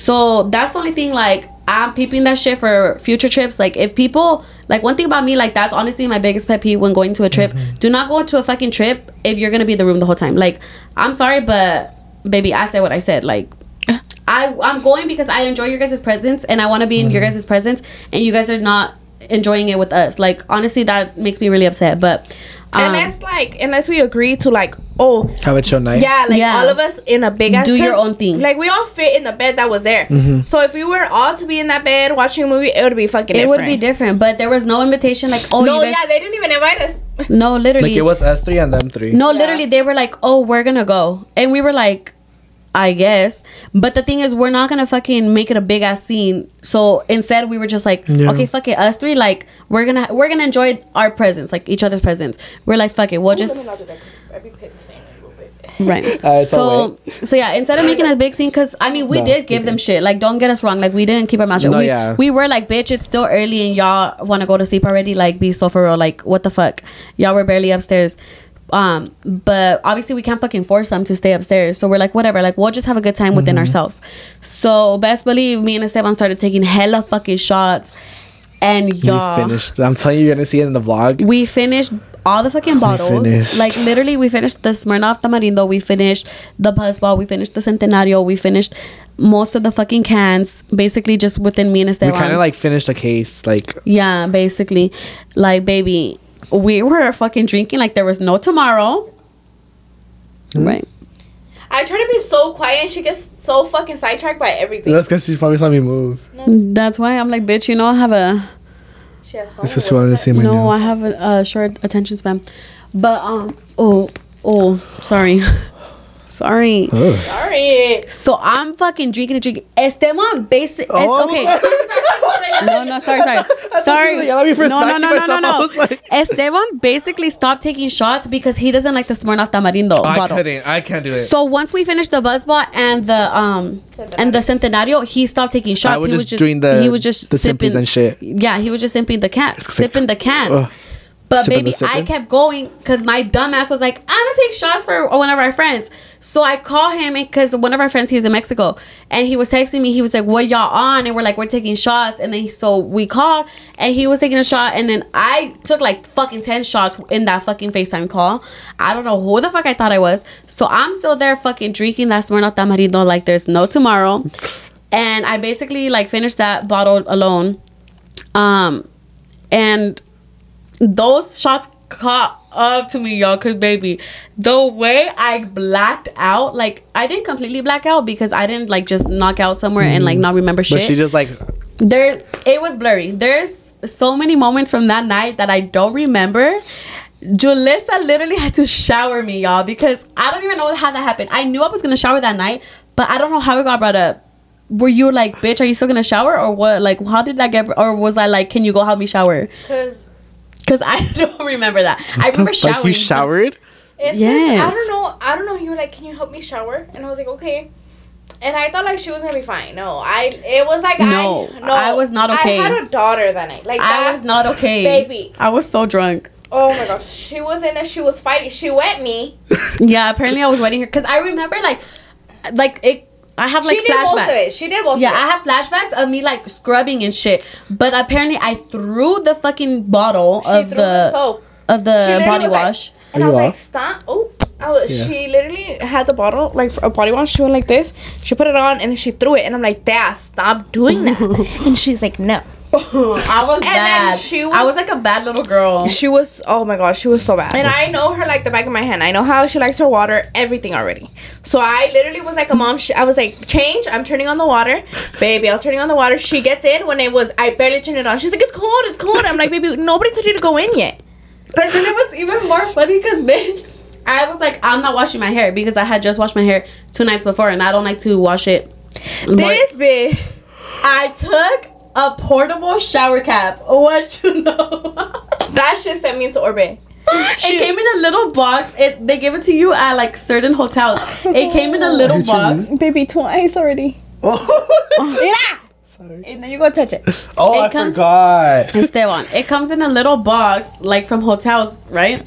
So that's the only thing, like, I'm peeping that shit for future trips. Like, if people, like, one thing about me, like, that's honestly my biggest pet peeve when going to a trip. Mm-hmm. Do not go to a fucking trip if you're gonna be in the room the whole time. Like, I'm sorry, but baby, I said what I said. Like, I, I'm going because I enjoy your guys' presence and I wanna be in your mm-hmm. guys' presence, and you guys are not enjoying it with us. Like, honestly, that makes me really upset. But, Um, unless like unless we agree to like oh Have a chill night. yeah like Yeah. all of us in a big ass Do your own thing. like we all fit in the bed that was there Mm-hmm. so if we were all to be in that bed watching a movie it would be fucking it different. would be different, but there was no invitation. Like, oh, no you guys, yeah they didn't even invite us no, literally, Like it was us three and them three. no, Yeah. literally, they were like, oh, we're gonna go, and we were like, I guess, but the thing is, we're not gonna fucking make it a big ass scene. So instead, we were just like, Yeah. okay, fuck it, us three, like, we're gonna we're gonna enjoy our presence, like each other's presence. We're like, fuck it, we'll just right. Uh, so so yeah, instead of making a big scene, because I mean, we No, did give them shit. Like, don't get us wrong, like we didn't keep our mouth shut. No, we, yeah. we were like, bitch, it's still early, and y'all want to go to sleep already. Like, be so for real. Like, what the fuck? Y'all were barely upstairs. Um, but obviously we can't fucking force them to stay upstairs. So we're like, whatever, like we'll just have a good time within Mm-hmm. ourselves. So best believe me and Esteban started taking hella fucking shots. And We y'all finished. I'm telling you, you're gonna see it in the vlog. we finished all the fucking bottles. Like literally, we finished the Smirnoff Tamarindo. We finished the Buzzball. We finished the Centenario. We finished most of the fucking cans. Basically, just within me and Esteban. We kind of like finished a case. Like yeah, basically, like baby, we were fucking drinking like there was no tomorrow. Hmm? Right. I try to be so quiet and she gets so fucking sidetracked by everything that's because she probably saw me move. That's why I'm like, bitch. You know, I have a she has fun This is she wanted to see my no. new. I have a, a short attention span. But um, oh, oh, sorry, sorry. Ugh. sorry So I'm fucking drinking and drinking. Esteban, basic. es- Oh. okay. No, no, sorry, sorry, sorry. like, "Yell at me for no, no, no, no, no, no. like- Esteban basically stopped taking shots because he doesn't like the Smirnoff Tamarindo I bottle. couldn't. I can't do it. So once we finished the Buzzball and the um and the Centenario, he stopped taking shots. I was he just doing the- he was just the sipping and shit. Yeah, he was just sipping the can, like, sipping the cans. ugh. But Sipping baby, I kept going because my dumbass was like, "I'm gonna take shots for one of our friends." So I call him because one of our friends he's in Mexico, and he was texting me. He was like, "What y'all on?" And we're like, "We're taking shots." And then he, so we called, and he was taking a shot, and then I took like fucking ten shots in that fucking Facetime call. I don't know who the fuck I thought I was. So I'm still there fucking drinking that Smirnoff Tamarindo like there's no tomorrow, and I basically like finished that bottle alone. Um, and those shots caught up to me, y'all. Cause baby, the way I blacked out, like I didn't completely black out because I didn't like just knock out somewhere and like mm-hmm. not remember shit. but she just like there, it was blurry. There's so many moments from that night that I don't remember. Julysa literally had to shower me, y'all, because I don't even know how that happened. I knew I was gonna shower that night, but I don't know how it got brought up. Were you like, bitch, are you still gonna shower or what? Like, how did that get? Or was I like, can you go help me shower? because Because I don't remember that. I remember showering. like you showered. It's Yes. yes. I don't know. I don't know. You were like, "Can you help me shower?" And I was like, "Okay." And I thought like she was gonna be fine. No, I. It was like No, I. No, I was not okay. I had a daughter that night. Like I that, was not okay, baby. I was so drunk. Oh my gosh, she was in there. She was fighting. She wet me. Yeah, apparently I was wetting here because I remember like, like it. I have like she did most of it. flashbacks. She did most Yeah, of it. I have flashbacks of me like scrubbing and shit. But apparently, I threw the fucking bottle She of the, the soap. of the body was like- wash. And Are I was you like, stop. Oh, I was, Yeah. she literally had the bottle, like a body wash. She went like this. She put it on and then she threw it. And I'm like, Dad, stop doing that. and she's like, no. I was then bad. she I was- was like a bad little girl. She was, oh my gosh, she was so bad. And I know her like the back of my hand. I know how she likes her water, everything already. So I literally was like a mom. She, I was like, change. I'm turning on the water. Baby, I was turning on the water. She gets in when it was, I barely turned it on. She's like, it's cold, it's cold. I'm like, baby, nobody told you to go in yet. And then it was even more funny because bitch, I was like, I'm not washing my hair because I had just washed my hair two nights before and I don't like to wash it. more- This bitch. I took a portable shower cap. What you know? That shit sent me into orbit. it came in a little box. It they give it to you at like certain hotels. It came in a little Hit box. Baby, twice already. Oh, Mira! And then you go touch it. oh It I comes- forgot. Esteban. It comes in a little box, like from hotels, right?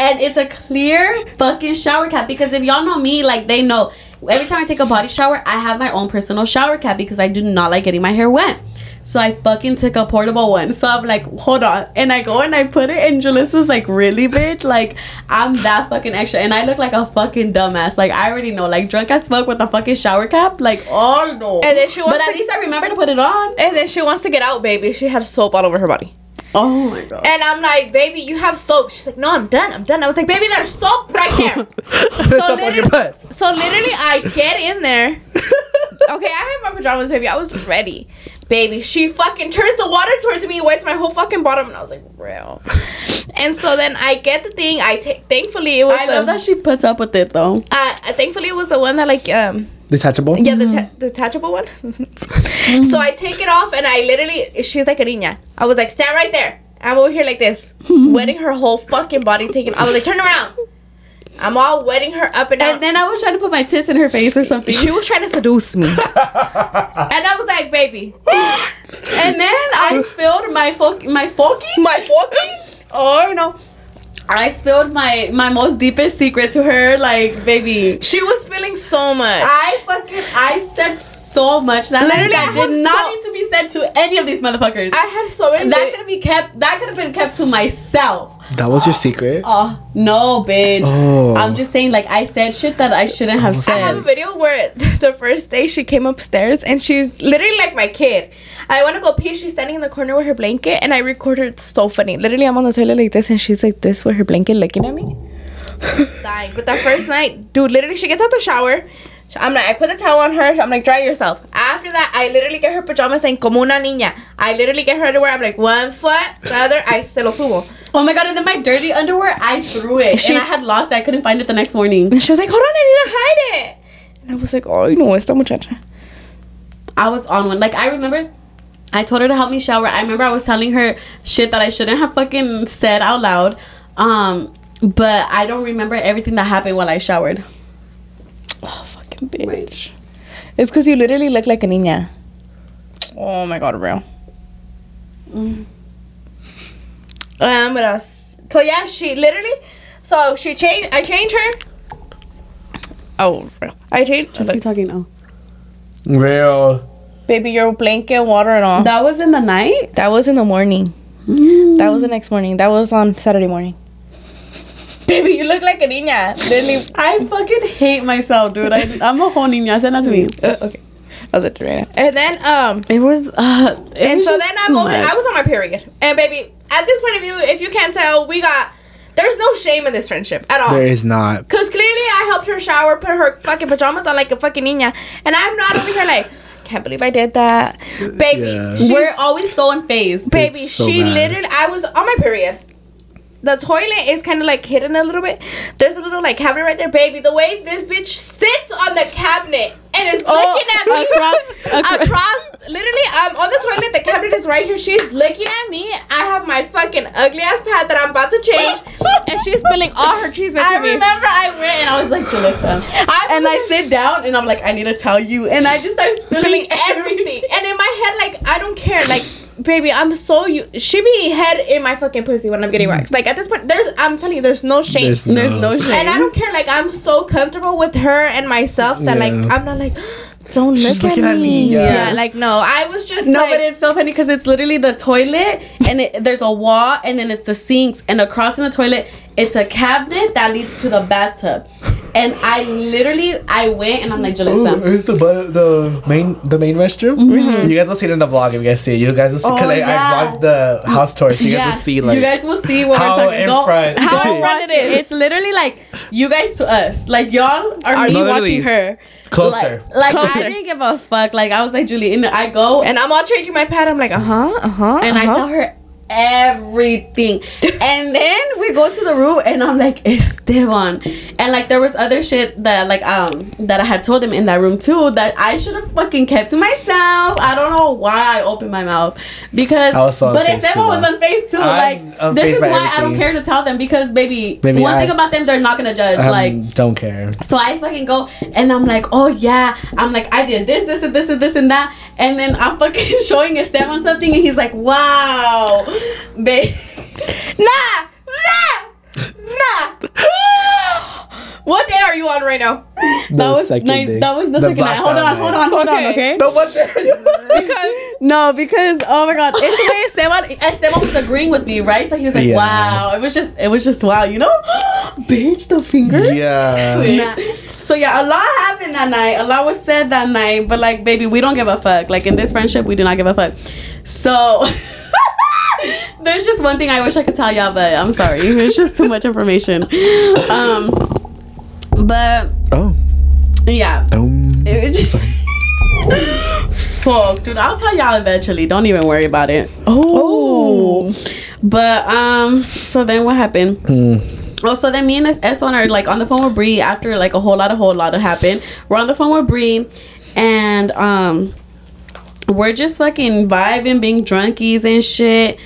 and it's a clear fucking shower cap because if y'all know me, like they know. Every time I take a body shower, I have my own personal shower cap because I do not like getting my hair wet. So I fucking took a portable one. So I'm like, hold on. And I go and I put it and Julysa's like, really, bitch? Like, I'm that fucking extra. And I look like a fucking dumbass. Like, I already know. Like, drunk as fuck with a fucking shower cap. Like, oh no. And then she wants But at to- least I remember to put it on. And then she wants to get out, baby. She had soap all over her body. Oh my god. And I'm like, baby, you have soap. She's like, no, I'm done. I'm done. I was like, baby, there's soap right there. Soap on your literally- So literally, I get in there. Okay, I have my pajamas, baby. I was ready. Baby, she fucking turns the water towards me, wipes my whole fucking bottom, and I was like, real. And so then I get the thing. I take. Thankfully, it was. I the, love that she puts up with it though. Uh, thankfully, it was the one that like um Detachable. yeah the ta- detachable one. so I take it off and I literally she's like a niña. I was like stand right there. I'm over here like this, wetting her whole fucking body. Taking. I was like turn around. I'm all wetting her up and down. And then I was trying to put my tits in her face or something. she was trying to seduce me, and I was like, baby, and then I spilled my folk my folky. my fucking. Oh no. I spilled my my most deepest secret to her, like baby. She was spilling so much. I fucking I said so much that Literally, like, I did not so- need to be said to any of these motherfuckers. I had so many. that could have been kept. That could have been kept to myself. That was your secret. Oh no, bitch! Oh. I'm just saying, like I said shit that I shouldn't have oh, said. I have a video where the first day she came upstairs and she's literally like my kid. I want to go pee. She's standing in the corner with her blanket, and I recorded so funny. Literally, I'm on the toilet like this, and she's like this with her blanket looking at me. Dying. But that first night, dude, literally, she gets out the shower. I'm like, I put the towel on her. I'm like, dry yourself. After that, I literally get her pajamas and como una niña. I literally get her underwear. I'm like, one foot, the other, I se lo subo. Oh my god! And then my dirty underwear, I threw it, She- and I had lost it. I couldn't find it the next morning. And she was like, hold on, I need to hide it. And I was like, oh, you no, esta muchacha. I was on one. Like I remember, I told her to help me shower. I remember I was telling her shit that I shouldn't have fucking said out loud. Um, but I don't remember everything that happened while I showered. Oh, fucking bitch. It's because you literally look like a niña. Oh my god, real. Mm. Um, what else? So yeah, she literally. So she changed. I changed her. Oh, real. I changed. I was Just keep like, talking now. Real. baby, your blanket, water, and all. That was in the night. That was in the morning. Mm. That was the next morning. That was on Saturday morning. Baby, you look like a niña. Literally. I fucking hate myself, dude. I, I'm a whole niña. Send that to me. Uh, okay. I was a right. And then um. It was. Uh, it and was so then I'm too over. I was on my period. And baby, at this point of view, if you can't tell, we got there's no shame in this friendship at all. There is not. Cause clearly I helped her shower, put her fucking pajamas on like a fucking niña, and I'm not over here like, can't believe I did that, baby. Yeah. she's- We're always so unfazed. baby, so she bad. literally, I was on my period. The toilet is kind of like hidden a little bit. There's a little like cabinet right there, baby. The way this bitch sits on the cabinet and is Oh, looking at me across- acro- across. Literally, I'm on the toilet. The cabinet is right here. She's looking at me. I have my fucking ugly ass pad that I'm about to change, and she's spilling all her cheese I to me. remember I went and I was like, Julysa. And I sit down and I'm like, I need to tell you. And I just started spilling spilling everything, and in my head, like I don't care, like. Baby, I'm so you. She be head in my fucking pussy when I'm getting mm. waxed. Like at this point, there's. I'm telling you, there's no shame. There's There's no shame. And I don't care. Like I'm so comfortable with her and myself that Yeah. like I'm not like. Don't She's look at looking at me. me, Yeah. yeah. like no. I was just No, like, but it's so funny because it's literally the toilet and it, there's a wall and then it's the sinks and across in the toilet it's a cabinet that leads to the bathtub. And I literally I went and I'm like, Oh, Julysa. it's the the main the main restroom. You guys will see it in the vlog if you guys see it. You guys will see because Oh, I, yeah. I vlogged the house tour, so you guys will see like you guys will see what how we're talking in Go- front. How in front it is. It's literally like you guys to us. Like y'all are me watching her. Closer. Like, like Closer. I didn't give a fuck. Like I was like Julie, and I go and I'm all changing my pad. I'm like, uh huh, uh huh. and I tell her everything. and then we go to the room and I'm like, Esteban. And like there was other shit that like um that I had told him in that room too that I should have fucking kept to myself. I don't know why I opened my mouth. Because I was so but Esteban was on face too. I'm like this is why I don't care to tell them because baby, Maybe one I- thing about them they're not gonna judge. Um, like don't care. so I fucking go and I'm like, oh yeah. I'm like, I did this, this, and this, and this, and that. And then I'm fucking showing Esteban something and he's like, wow. Babe. Nah, nah, nah. what day are you on right now? that was second night, day. that was the, The second night. Hold on, blackout hold on, hold on, Okay. okay? But what the Because No, because oh my god, it's the way Esteban Esteban was agreeing with me, right? So he was like, Yeah. wow. It was just it was just wow, you know? Bitch, the finger. Yeah. Nah. So yeah, a lot happened that night. A lot was said that night, but like, baby, we don't give a fuck. Like in this friendship, we do not give a fuck. So there's just one thing I wish I could tell y'all, but I'm sorry. It's just too much information. Um, but Oh. yeah, Um, it was just. Fuck, dude. I'll tell y'all eventually. Don't even worry about it. Oh. But um, so then what happened? Oh, so then me and this S1 are like on the phone with Bree after like a whole lot, a whole lot of happened. We're on the phone with Bree, and um, we're just fucking vibing, being drunkies and shit.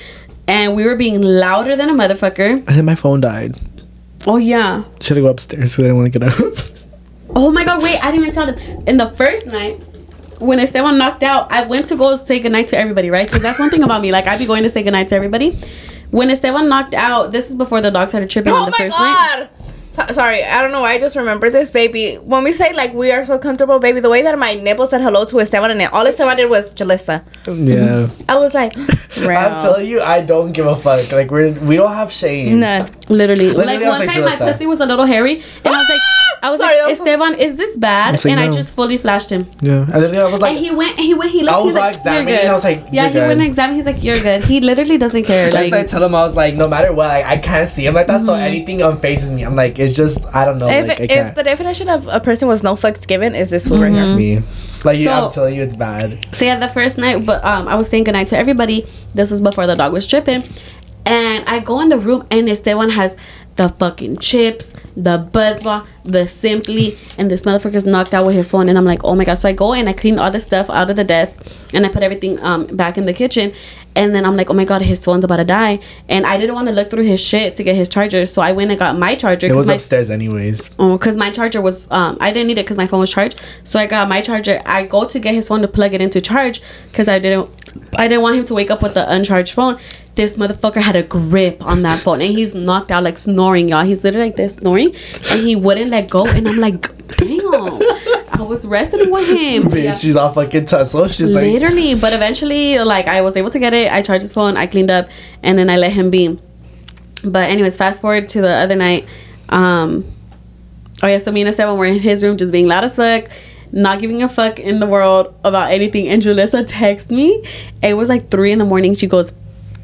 And we were being louder than a motherfucker. and then my phone died. Oh yeah. Should I go upstairs because I didn't want to get up? Oh my god, wait, I didn't even tell them. In the first night, when Esteban knocked out, I went to go say goodnight to everybody, right? Because that's one thing about me. Like, I'd be going to say goodnight to everybody. When Esteban knocked out, this was before the dog started tripping oh on Oh the my first night. God. So- sorry, I don't know why I just remember this, baby. When we say like we are so comfortable, baby, the way that my nipple said hello to Esteban and all Esteban did was Julysa. Mm, yeah. I was like, I'm telling you, I don't give a fuck. Like we're we don't have shame. None. Literally. Literally, like, one like, time my Julysa. pussy was a little hairy, and I was like, I was Sorry, like, was- Esteban, is this bad? I was like, and I just fully flashed him. Yeah. And then I was like, and he went, he went, he looked, I he was was like, all you're examining, good. and I was like, yeah, "You're he went good." and examined, he's like, you're good. He literally doesn't care. Like, I Like, tell him I was like, no matter what, like, I can't see him like that, so anything unfaces me. I'm like, it's just I don't know. If, like, I if can't. the definition of a person was no fucks given, is this fool right it's here? me. Like you, I'm telling you, it's bad. So yeah, the first night, but um, I was saying goodnight to everybody. This was before the dog was tripping, and I go in the room, and Esteban has the fucking chips, the Buzzball, the simply, and this motherfucker's knocked out with his phone, and I'm like, oh my god! So I go and I clean all the stuff out of the desk, and I put everything um back in the kitchen, and then I'm like, oh my god, his phone's about to die, and I didn't want to look through his shit to get his charger, so I went and got my charger It was my upstairs anyways. Oh, because my charger was um I didn't need it because my phone was charged. So I got my charger. I go to get his phone to plug it into charge because I didn't I didn't want him to wake up with the uncharged phone. This motherfucker had a grip on that phone and he's knocked out like snoring, y'all. He's literally like this snoring and he wouldn't let go. And I'm like, damn. I was wrestling with him. Bitch, Yeah. she's all fucking tussle. She's like, Literally, but eventually, like I was able to get it. I charged his phone, I cleaned up, and then I let him be. But anyways, fast forward to the other night. Um, oh yeah, so me and Esteban were in his room, just being loud as fuck, not giving a fuck in the world about anything. And Julysa texted me. and It was like three in the morning. She goes.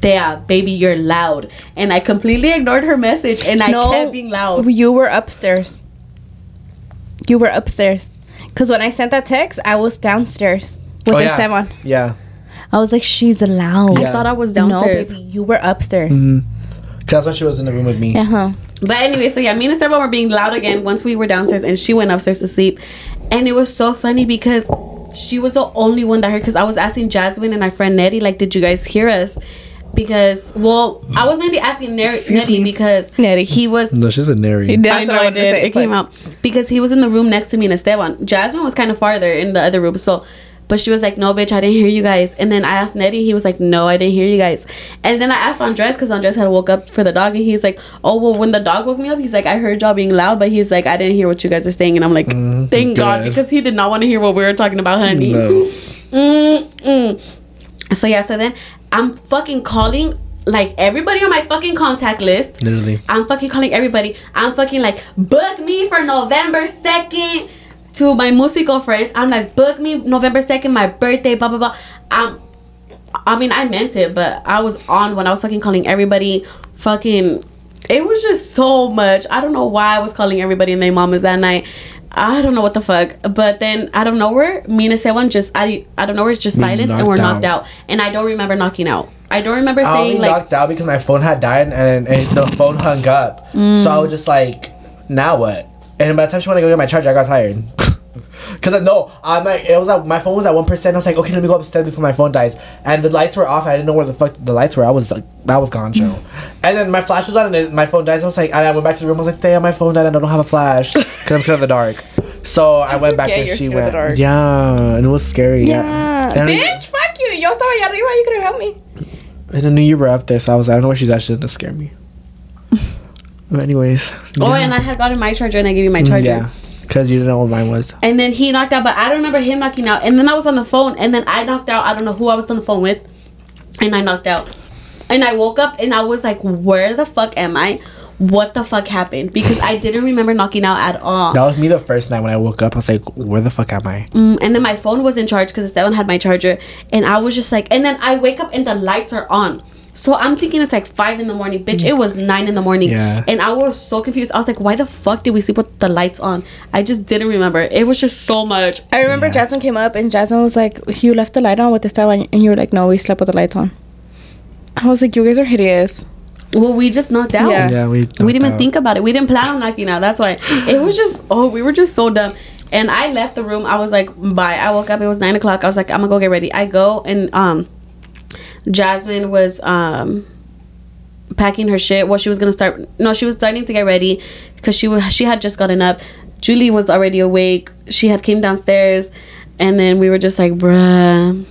Thea, baby, you're loud. And I completely ignored her message and I kept being loud. You were upstairs. You were upstairs. Because when I sent that text, I was downstairs with oh, yeah. Esteban. Yeah. I was like, she's loud. Yeah. I thought I was downstairs. No, baby, you were upstairs. Cause that's when she was in the room with me. Uh huh. But anyway, so yeah, me and Esteban were being loud again once we were downstairs and she went upstairs to sleep. And it was so funny because she was the only one that heard because I was asking Jasmine and our friend Nettie, like, did you guys hear us? Because well, I was maybe asking Ner- Nettie because Nettie. he was No, she's a Neri. That's I what I I wanted to did. say, It came out because he was in the room next to me and Esteban. Jasmine was kind of farther in the other room, so. But she was like, "No, bitch, I didn't hear you guys." And then I asked Nettie. He was like, "No, I didn't hear you guys." And then I asked Andres because Andres had woke up for the dog, and he's like, "Oh, well, when the dog woke me up, he's like, I heard y'all being loud, but he's like, I didn't hear what you guys are saying." And I'm like, mm, "Thank God," good. because he did not want to hear what we were talking about, honey. No. Mm-mm. So yeah, so then I'm fucking calling like everybody on my fucking contact list. Literally. I'm fucking calling everybody. I'm fucking like, book me for November 2nd to my musical friends. I'm like, book me November 2nd, my birthday, blah, blah, blah. I'm, I mean, I meant it, but I was on when I was fucking calling everybody. Fucking, it was just so much. I don't know why I was calling everybody and their mamas that night. I don't know what the fuck. But then out of nowhere, me and Sewan just, I, out of nowhere, it's just silence and we're knocked out. And I don't remember knocking out. I don't remember I only saying like, knocked out because my phone had died and, and the phone hung up. So I was just like, now what? And by the time she went to go get my charger, I got tired. Cause I no, I'm like it was like my phone was at one percent. I was like, okay, let me go upstairs before my phone dies. And the lights were off. I didn't know where the fuck the lights were. I was like, that was gone, show. and then my flash was on, and then my phone dies. I was like, and I went back to the room. I was like, damn, my phone died, and I don't have a flash because I'm scared of the dark. So I, went back forget and you're she scared of went, the dark. yeah, and it was scary. Yeah, Yeah. And I- Bitch, fuck you. Yo estaba allá arriba. You could have helped me. And I knew you were up there, so I was like, I don't know where she's at. She didn't scare me. but anyways. oh, yeah. and I had gotten my charger and I gave you my mm, charger. Yeah, because you didn't know what mine was. And then he knocked out, but I don't remember him knocking out. And then I was on the phone, and then I knocked out. I don't know who I was on the phone with, and I knocked out. And I woke up, and I was like, "Where the fuck am I? What the fuck happened?" Because I didn't remember knocking out at all. That was me the first night when I woke up. I was like, where the fuck am I? Mm, and then my phone was in charge because Esteban had my charger, and I was just like, and then I wake up and the lights are on. So I'm thinking it's like five in the morning, bitch. It was nine in the morning, Yeah. and I was so confused. I was like, "Why the fuck did we sleep with the lights on?" I just didn't remember. It was just so much. I remember Yeah. Jasmine came up and Jasmine was like, "You left the light on with the stove," and you were like, "No, we slept with the lights on." I was like, "You guys are hideous." Well, we just knocked out. Yeah. Yeah, we. we didn't even think about it. We didn't plan on knocking out. That's why it was just oh, we were just so dumb. And I left the room. I was like, bye. I woke up. It was nine o'clock. I was like, I'm gonna go get ready. I go and um, Jasmine was um packing her shit. Well, she was gonna start. No, she was starting to get ready because she was she had just gotten up. Julie was already awake. She had came downstairs, and then we were just like, bruh.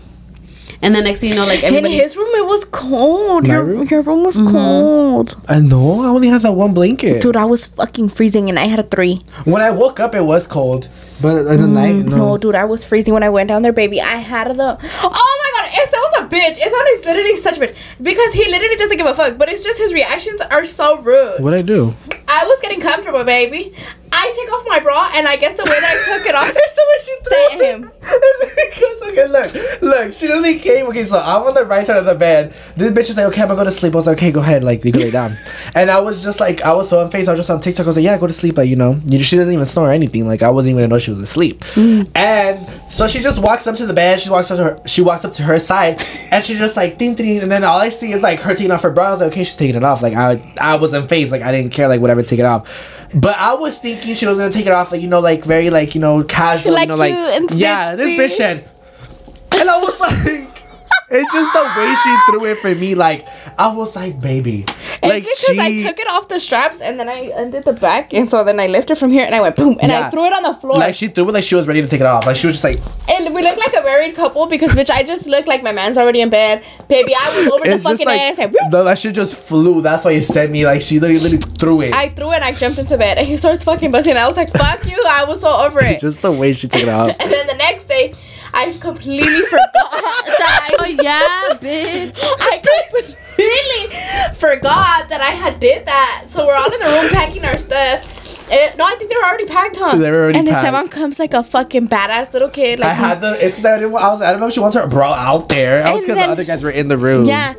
And then next thing you know, like In everybody. his room, it was cold. My Your room? your room was mm-hmm. cold, uh, I know. I only had that one blanket. dude. I was fucking freezing, and I had a three. When I woke up, it was cold, but in the night, mm. no. No, dude, I was freezing when I went down there, baby. I had the. Oh my god, Esteban was a bitch. Esteban is literally such a bitch because he literally doesn't give a fuck. But it's just his reactions are so rude. What I do? I was getting comfortable, baby. I take off my bra, and I guess the way that I took it off It's the way she set threw him. It's because okay, look, look. She literally came. Okay, so I'm on the right side of the bed. This bitch is like, okay, I'm gonna go to sleep. I was like, okay, go ahead, like you can lay down. and I was just like, I was so unfazed. I was just on TikTok. I was like, yeah, go to sleep. Like you know, she doesn't even snore or anything. Like I wasn't even gonna know she was asleep. Mm. And so she just walks up to the bed. She walks up to her. She walks up to her side, and she's just like ding ding. And then all I see is like her taking off her bra. I was like, okay, she's taking it off. Like I, I was unfazed. Like I didn't care. Like whatever, take it off. But I was thinking she was gonna take it off, like you know, like very like you know casual, Like you know, like yeah. This bitch said, and I was like, it's just the way she threw it for me. Like I was like, baby, like it's because I took it off the straps and then I undid the back, and so then I lifted from here and I went boom, and I threw it on the floor. like she threw it like she was ready to take it off. Like she was just like, and we look like a married couple because bitch, I just look like my man's already in bed, baby. I was over the it's just fucking like end. I said, "Whoop." no, that shit just flew. That's why it sent me. Like she literally, literally threw it. I threw it and I jumped into bed and he starts fucking busting. I was like, fuck you. I was so over it. just the way she took it off. and then the next day, I completely forgot that oh I, yeah, bitch. I completely forgot that I had did that. So we're all in the room packing our stuff. And, no, I think they were already packed, huh? They were already and packed. Esteban comes like a fucking badass little kid. Like I had the. It's because I didn't. I was. I don't know if she wants her bra out there. I was because the other guys were in the room. yeah.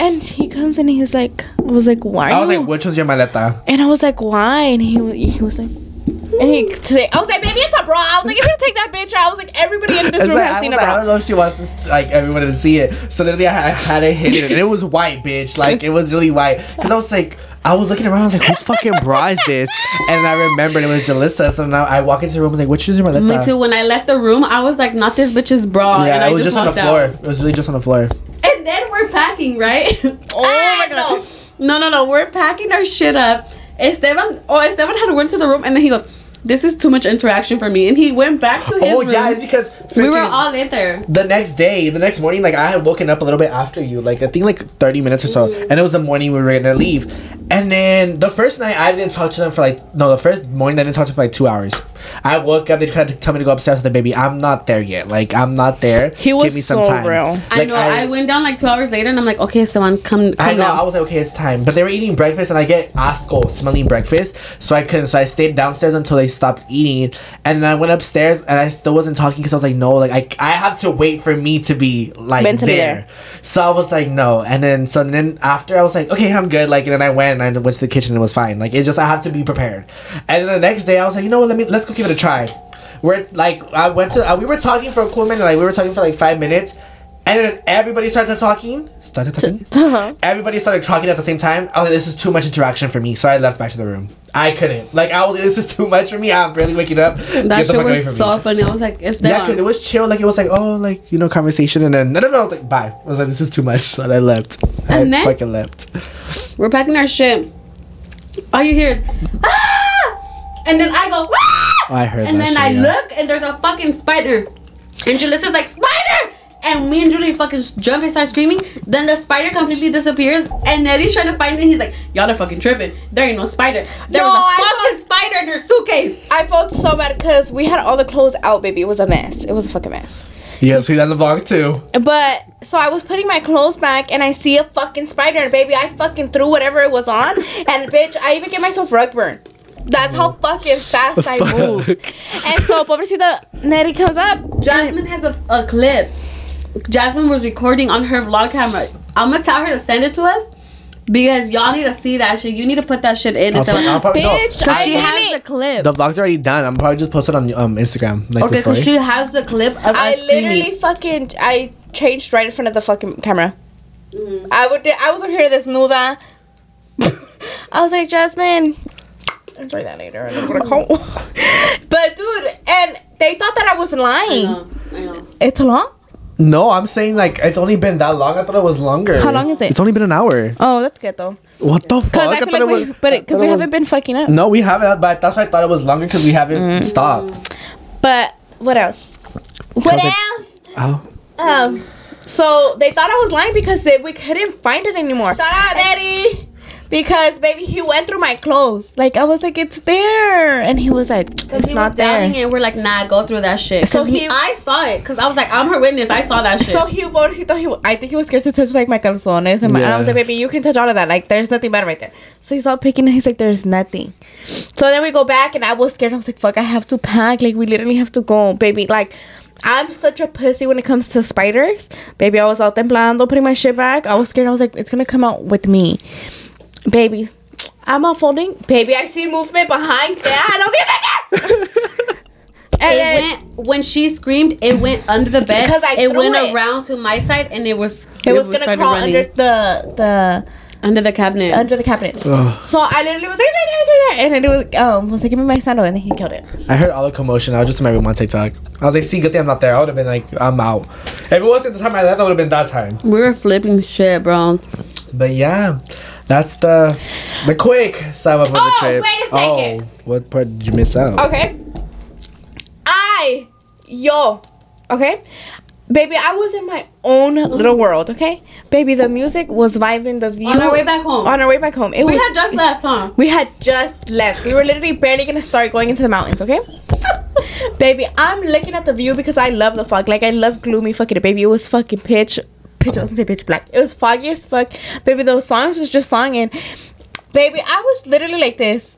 And he comes and he's like, I was like, why? I was like, which was your maleta? And I was like, why? And he he was like, and he say, I was like, baby, it's a bra. I was like, if you take that bitch out, I was like, everybody in this room like, has I, seen a like, I don't know if she wants to, like everybody to see it. So literally, I, had it hidden, and it was white, bitch. Like it was really white. Cause I was like, I was looking around, I was like, whose fucking bra is this? And I remembered it was Julysa. So now I walk into the room, I was like, which is your maleta? Me too. When I left the room, I was like, not this bitch's bra. Yeah, and I it was just, on the floor. out. It was really just on the floor. And then we're packing, right? oh Ah, my god. No, no, no. We're packing our shit up. Esteban, oh, Esteban had went to the room and then he goes, "This is too much interaction for me," and he went back to his Oh room. yeah, it's because we were all in there. the next day, the next morning, like I had woken up a little bit after you, like I think like thirty minutes or so, mm. and it was the morning we were gonna leave. And then the first night I didn't talk to them for like no, the first morning I didn't talk to them for like two hours. I woke up, they tried to tell me to go upstairs with the baby. I'm not there yet. Like I'm not there. He was Give me some so time. real. I Like, know. I, went down like two hours later, and I'm like, "Okay, someone come, come I know. down." I was like, okay, it's time. But they were eating breakfast, and I get Osco smelling breakfast, so I couldn't. So I stayed downstairs until they stopped eating, and then I went upstairs, and I still wasn't talking because I was like, no, like I, I have to wait for me to be like there. there. So I was like, no, and then so then after I was like, okay, I'm good. Like, and then I went and I went to the kitchen and it was fine. Like, it just I have to be prepared. And then the next day I was like, you know what? Let me let's go give it a try. We're like, I went to uh, we were talking for a cool minute. Like, we were talking for like five minutes. And then everybody started talking. Started talking Uh-huh. everybody started talking at the same time. I was like, this is too much interaction for me, so I left back to the room. I couldn't. Like, I was this is too much for me. I'm barely waking up. Get that shit was so me. funny. I was like, it's there. Yeah, because it was chill. Like, it was like, oh, like, you know, conversation. And then, no, no, no. I was like, bye. I was like, this is too much. So I left. I And then- fucking left. We're packing our shit. All you hear is, ah! And then I go, ah! I heard that. And then shit, I yeah. look, and there's a fucking spider. And Julysa's like, spider! And me and Julie fucking jump and start screaming. Then the spider completely disappears. And Eddie's trying to find it. He's like, y'all are fucking tripping. There ain't no spider. There No, was a I fucking spider in her suitcase. I felt so bad because we had all the clothes out, baby. It was a mess. It was a fucking mess. Yeah, see that in the vlog too. But so I was putting my clothes back and I see a fucking spider and baby, I fucking threw whatever it was on and bitch, I even get myself rug burn. That's how fucking fast I move. And so pobrecita Nettie comes up. Jasmine has a, a clip. Jasmine was recording on her vlog camera I'm gonna tell her to send it to us because y'all need to see that shit. You need to put that shit in I'll instead put- I'll probably, no, Bitch, because I she has literally- the clip. the vlog's already done. I'm probably just posted on um Instagram like okay, the because she has the clip of I us screaming. literally fucking I changed right in front of the fucking camera. Mm-hmm. I would I was over here this desnuda. I was like Jasmine. Enjoy that later. and I'm gonna call. but dude, and they thought that I was I lying. know, I know. It's long. No, I'm saying like it's only been that long. I thought it was longer. How long is it? It's only been an hour. Oh, that's good though. What the fuck? Because I feel like we, was- but I because we it was- haven't been fucking up. No, we haven't. But that's why I thought it was longer because we haven't stopped. But what else? What else? Oh. Um, so they thought I was lying because they, we couldn't find it anymore. Shout out, Daddy. Because baby, he went through my clothes. Like I was like, it's there, and he was like, Because it's he not was doubting there. it, we're like, nah, go through that shit. So So he, he- I saw it, because I was like, I'm her witness. I saw that shit. So he, pobrecito, he, I think he was scared to touch like my calzones, and, my, and I was like, baby, you can touch all of that. Like, there's nothing bad right there. So he's all picking, and he's like, there's nothing. So then we go back, and I was scared. I was like, fuck, I have to pack. Like, we literally have to go, baby. Like. I'm such a pussy when it comes to spiders. Baby, I was out temblando, putting my shit back. I was scared. I was like, it's gonna come out with me. Baby, I'm unfolding. Baby, I see movement behind that. I don't "It's right there!" and it went when she screamed. It went under the bed. Because I it threw went it. around to my side, and it was it was gonna crawl running. under the the under the cabinet. under the cabinet. Ugh. So I literally was like, it's right there, it's right there. And then it was, um, was like, give me my sandal. And then he killed it. I heard all the commotion. I was just in my room on TikTok. I was like, see, good thing I'm not there. I would have been like, I'm out. If it wasn't the time I left, I would have been that time. we were flipping shit, bro. But yeah, that's the the quick sum up of the Oh, trip. wait a second. Oh, what part did you miss out? Okay. I, yo, okay. Baby, I was in my own little world, okay? Baby, the music was vibing, the view. On our way back home. On our way back home. It we was, had just left, huh? We had just left. We were literally barely gonna start going into the mountains, okay? baby, I'm looking at the view because I love the fog. Like I love gloomy fucking baby. It was fucking pitch pitch I wasn't say pitch black. It was foggy as fuck. Baby, those songs was just songing. Baby, I was literally like this.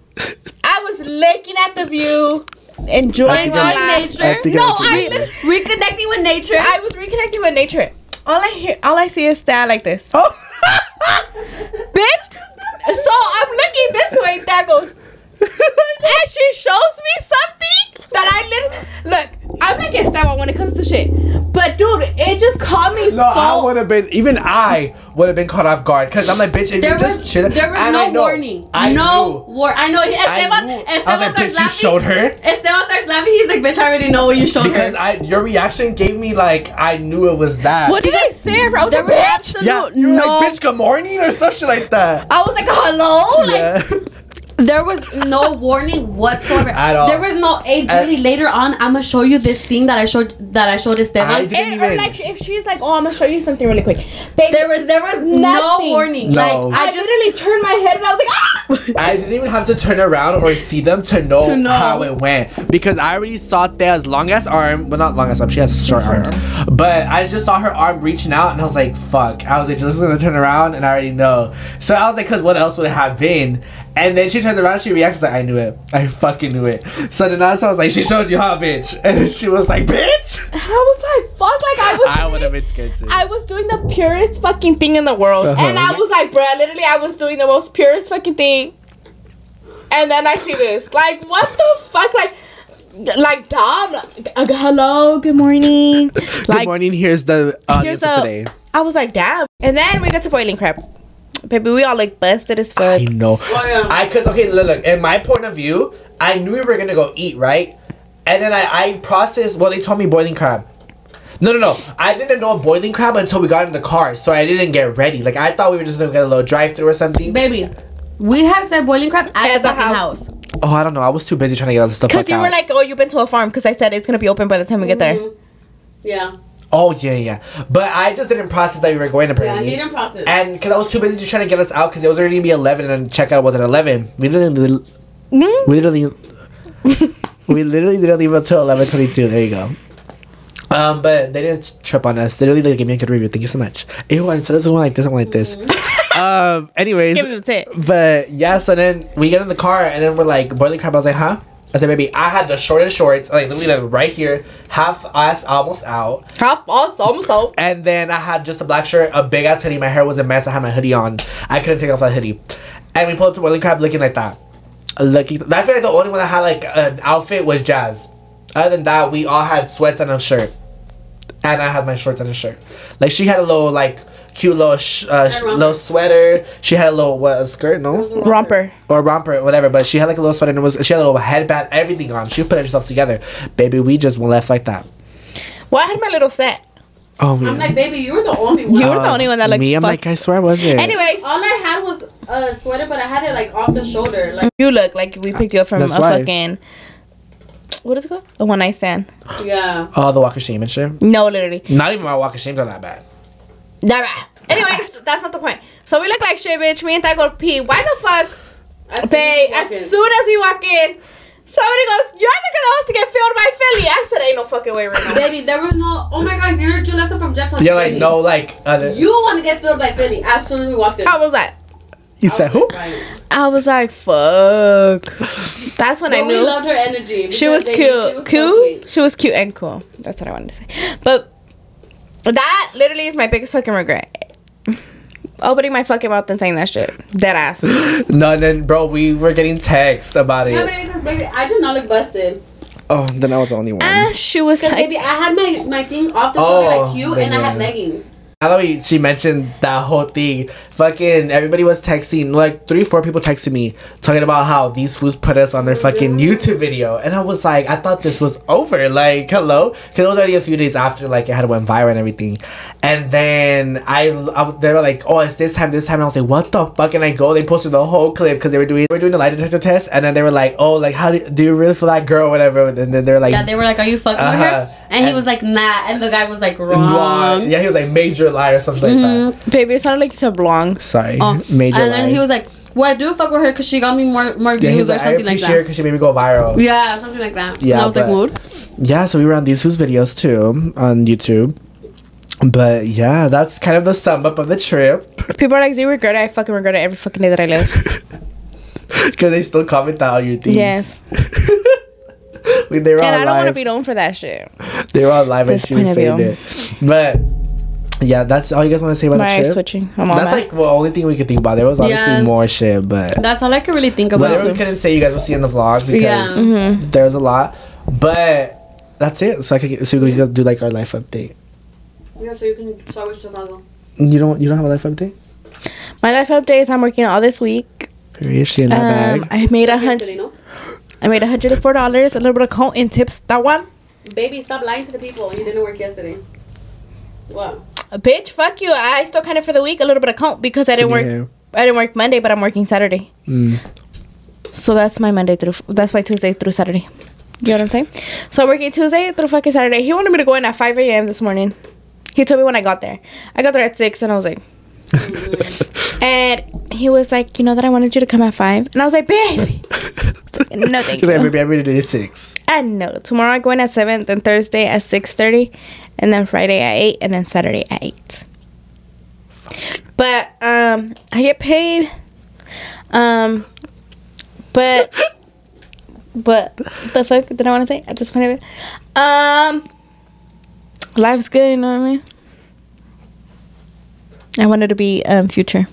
I was looking at the view, enjoying think my I- life. I no, know what you I mean. literally, Reconnecting with nature. I was reconnecting with nature. All I hear, all I see is that like this, Oh. bitch. So I'm looking this way. That goes and she shows me something that I literally look. I'm like Esteban when it comes to shit, but dude, it just caught me No, I would have been. Even I would have been caught off guard because I'm like, bitch. If there you just was chill, there was and no I know, warning. I no knew. war. I know. Esteban, knew. I was Esteban like, starts bitch, you laughing. showed her? Esteban starts laughing. He's like, bitch, I already know what you showed Because her. I, your reaction gave me like I knew it was that. what did I say? I was there like, was bitch. absolute Yeah, you were no. like, bitch, good morning or some shit like that. I was like, hello. Like, Yeah. There was no warning whatsoever. At all. There was no. Hey, Julie. later on, I'm gonna show you this thing that I showed that I showed I didn't and, or even- like if she's like, oh, I'm gonna show you something really quick. Baby, There was there was no warning. No. Like I, I just literally turned my head and I was like, ah. I didn't even have to turn around or see them to know, To know. how it went because I already saw Thea's long ass arm. Well, not long ass arm. She has short arms, but I just saw her arm reaching out, and I was like, "Fuck!" I was like, "Just gonna turn around," and I already know. So I was like, "Cause what else would it have been?" And then she turns around, she reacts like, "I knew it. I fucking knew it." So then I was like, "She showed you, huh, bitch?" And she was like, "Bitch." And I was like, fuck, like I was. I would have been scared too. I was doing the purest fucking thing in the world. Uh-huh. And I was like, bruh, literally, I was doing the most purest fucking thing. And then I see this. Like, what the fuck? Like, like, Dom, uh, hello, good morning. Good Like, morning. Here's the audience here's for a. today. I was like, damn. And then we got to boiling crab. Baby, we all like busted as fuck. I fuck. know. Oh, yeah. I cause okay, look, look. In my point of view, I knew we were gonna go eat, right? And then I, I processed. Well, they told me boiling crab. No, no, no. I didn't know boiling crab until we got in the car, so I didn't get ready. Like I thought we were just gonna get a little drive-through or something. baby, we had said boiling crab at, At the, the house. house. Oh, I don't know. I was too busy trying to get all the stuff. Because you out. were like, oh, you've been to a farm. Because I said it's going to be open by the time we get there. Mm-hmm. Yeah. Oh yeah, yeah. But I just didn't process that we were going to. Yeah, apparently. he didn't process. and because I was too busy just trying to get us out, because it was already gonna be eleven, and then checkout was at eleven. We didn't. Mm? We literally, we literally didn't leave until eleven twenty-two. There you go. Um, but they didn't trip on us. They really did give me a good review. Thank you so much. Ew, instead of something like this, I'm like this. um, anyways, Give it a tip. but yeah. So then we get in the car and then we're like boiling crab. I was like, huh? I said, baby, I had the shortest shorts, like literally like right here, half ass almost out. Half ass almost out. And then I had just a black shirt, a big ass hoodie. My hair was a mess. I had my hoodie on. I couldn't take off that hoodie. And we pulled up to Boiling Crab looking like that. Looking, I feel like the only one that had like an outfit was Jazz. Other than that, we all had sweats and a shirt. And I had my shorts and a shirt. Like she had a little like cute little sh- uh, sh- little sweater. She had a little what a skirt no Romper. or romper whatever. But she had like a little sweater and it was she had a little headband, everything on. She put herself together. Baby, we just left like that. Well, I had my little set. Oh, I'm like, baby, you were the only one. You were the only one that looked me. I'm fuck- like, I swear I wasn't. Anyways, All I had was a sweater, but I had it like off the shoulder. Like, you look like we picked you up from That's a why. fucking. What is it called? The one night stand. yeah. Oh, the walk of shame and shit. No, literally. Not even my walk of shames are that bad. That bad. Anyways, that's not the point. So we look like shit, bitch. Me and Ty go pee. Why the fuck, As babe? As as you walk in. soon as we walk in, somebody goes, "You're the girl that wants to get filled by Philly." I said, "Ain't no fucking way right now." Baby, there was no. Oh my god, you're Julysa from Jet Talk. You're like, baby. no, like, uh, You want to get filled by Philly as soon as we walked in. How was that? you said who? Right. I was like, "Fuck." That's when I But we knew loved her energy. she was baby, cute. She was so cute. sweet. she was cute and cool. That's what I wanted to say. But that literally is my biggest fucking regret. Opening my fucking mouth and saying that shit. Dead ass. No, then, bro, we were getting texts about Yeah, it. baby, because baby, I did not look busted. Oh, then I was the only one. Ah, she was Because like, baby, I had my my thing off the shoulder Oh, like you, then and I had leggings. I thought we, she mentioned that whole thing. Fucking everybody was texting, like three, four people texted me talking about how these fools put us on their fucking YouTube video, and I was like, I thought this was over. Like, hello, because it was already a few days after like it had went viral and everything, and then I, I they were like, oh, it's this time, this time, and I was like, what the fuck? And I go, they posted the whole clip because they were doing, they were doing the lie detector test, and then they were like, oh, like how do, do you really feel that girl, whatever, and then they were like, Yeah, they were like, "Are you fucking Uh-huh. her?" And, he was like, "Nah," and the guy was like, wrong. "Wrong." Yeah, he was like major lie or something like mm-hmm. that. baby, it sounded like you said blonde. Sorry, Oh, major and then lie. he was like, "Well, I do fuck with her because she got me more more Yeah, views or like, I something like that." because she made me go viral. Yeah, something like that. Yeah, and I was like, "Mood." Yeah, so we were on these who's videos too on YouTube. But yeah, that's kind of the sum up of the trip. People are like, "Do you regret it?" I fucking regret it every fucking day that I live. Because they still comment that on your things. yes, We- they were and I don't want to be known for that shit. they were on live and she was saying it. But yeah, that's all you guys want to say about My the eyes trip. twitching. I'm all That's mad. like the only thing we could think about. There was obviously Yeah. more shit, but That's all I could really think about. whatever we couldn't say, you guys will see in the vlog because Yeah. Mm-hmm. there's a lot. But that's it. So I could so we could do like our life update. Yeah, so you can start with Chicago. You don't you don't have a life update? My life update is I'm working all this week. Period. She in that Um, bag. I made a hundred. I made a hundred and four dollars. A little bit of coat and tips. That one, Baby, stop lying to the people. You didn't work yesterday. What? Bitch. Fuck you. I still counted for the week. A little bit of count because I didn't work. Yeah. I didn't work Monday, but I'm working Saturday. Mm. So that's my Monday through. That's my Tuesday through Saturday. You know what I'm saying? So I'm working Tuesday through fucking Saturday. He wanted me to go in at 5 a.m. this morning. He told me when I got there. I got there at 6 and I was like, and he was like, you know that I wanted you to come at 5? And I was like, baby. no, thank He's like, you. maybe I'm ready to do six. And no, tomorrow I go in at 7, then Thursday at 6.30, and then Friday at 8, and then Saturday at 8. But um, I get paid. Um, but but the fuck did I want to say at this point of it? Um, life's good. You know what I mean? I wanted to be um future,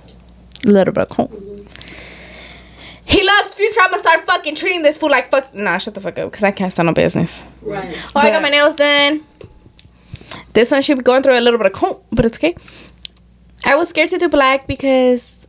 a little bit cool. He loves future. I'm gonna start fucking treating this fool like fuck. Nah, shut the fuck up, because I can't stand no business. Right. Oh, I got my nails done. This one should be going through a little bit of coat, but it's okay. I was scared to do black because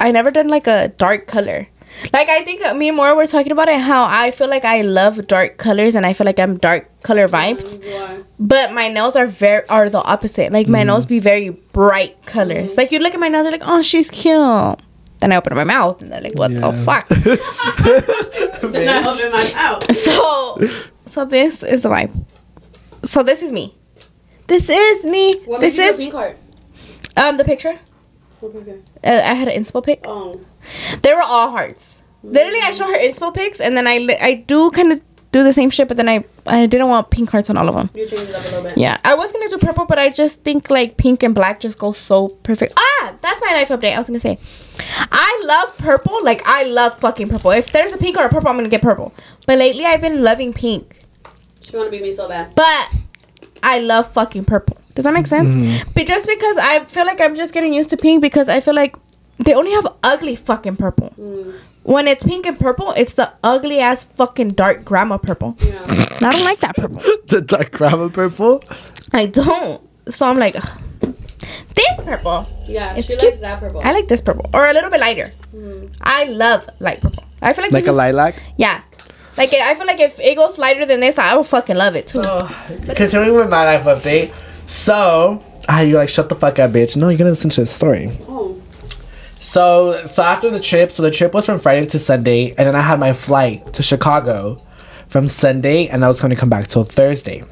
I never done like a dark color. Like I think uh, me and Maura were talking about it how I feel like I love dark colors and I feel like I'm dark color vibes. Mm, you are. But my nails are very are the opposite. Like my mm. nails be very bright colors. Mm-hmm. Like you look at my nails, they're like, oh, she's cute. Then I open my mouth and they're like, what the fuck? Then I open my mouth. so, so this is my. So this is me. This is me. What this made you do is pink heart? um the picture. Okay. Uh, I had an inspo pic. Oh. They were all hearts. Literally, I show her inspo pics, and then I li- I do kind of do the same shit, but then I I didn't want pink hearts on all of them. You changed it up a little bit. Yeah, I was gonna do purple, but I just think like pink and black just go so perfect. Ah, that's my life update. I was gonna say, I love purple. Like I love fucking purple. If there's a pink or a purple, I'm gonna get purple. But lately, I've been loving pink. She wanna be me so bad. But I love fucking purple. Does that make sense? Mm-hmm. But just because I feel like I'm just getting used to pink because I feel like they only have ugly fucking purple. Mm. When it's pink and purple, it's the ugly ass fucking dark grandma purple. Yeah. I don't like that purple. the dark grandma purple. I don't. So I'm like, ugh. this purple. Yeah, It's she cute. likes that purple. I like this purple or a little bit lighter. Mm. I love light purple. I feel like Like this a is- lilac. Yeah. Like I feel like if it goes lighter than this, I will fucking love it too. So, continuing with my life update. So, ah, you're like, shut the fuck up, bitch. No, you're gonna listen to the story. oh. So, so after the trip, so the trip was from Friday to Sunday, and then I had my flight to Chicago from Sunday, and I was to come back till Thursday.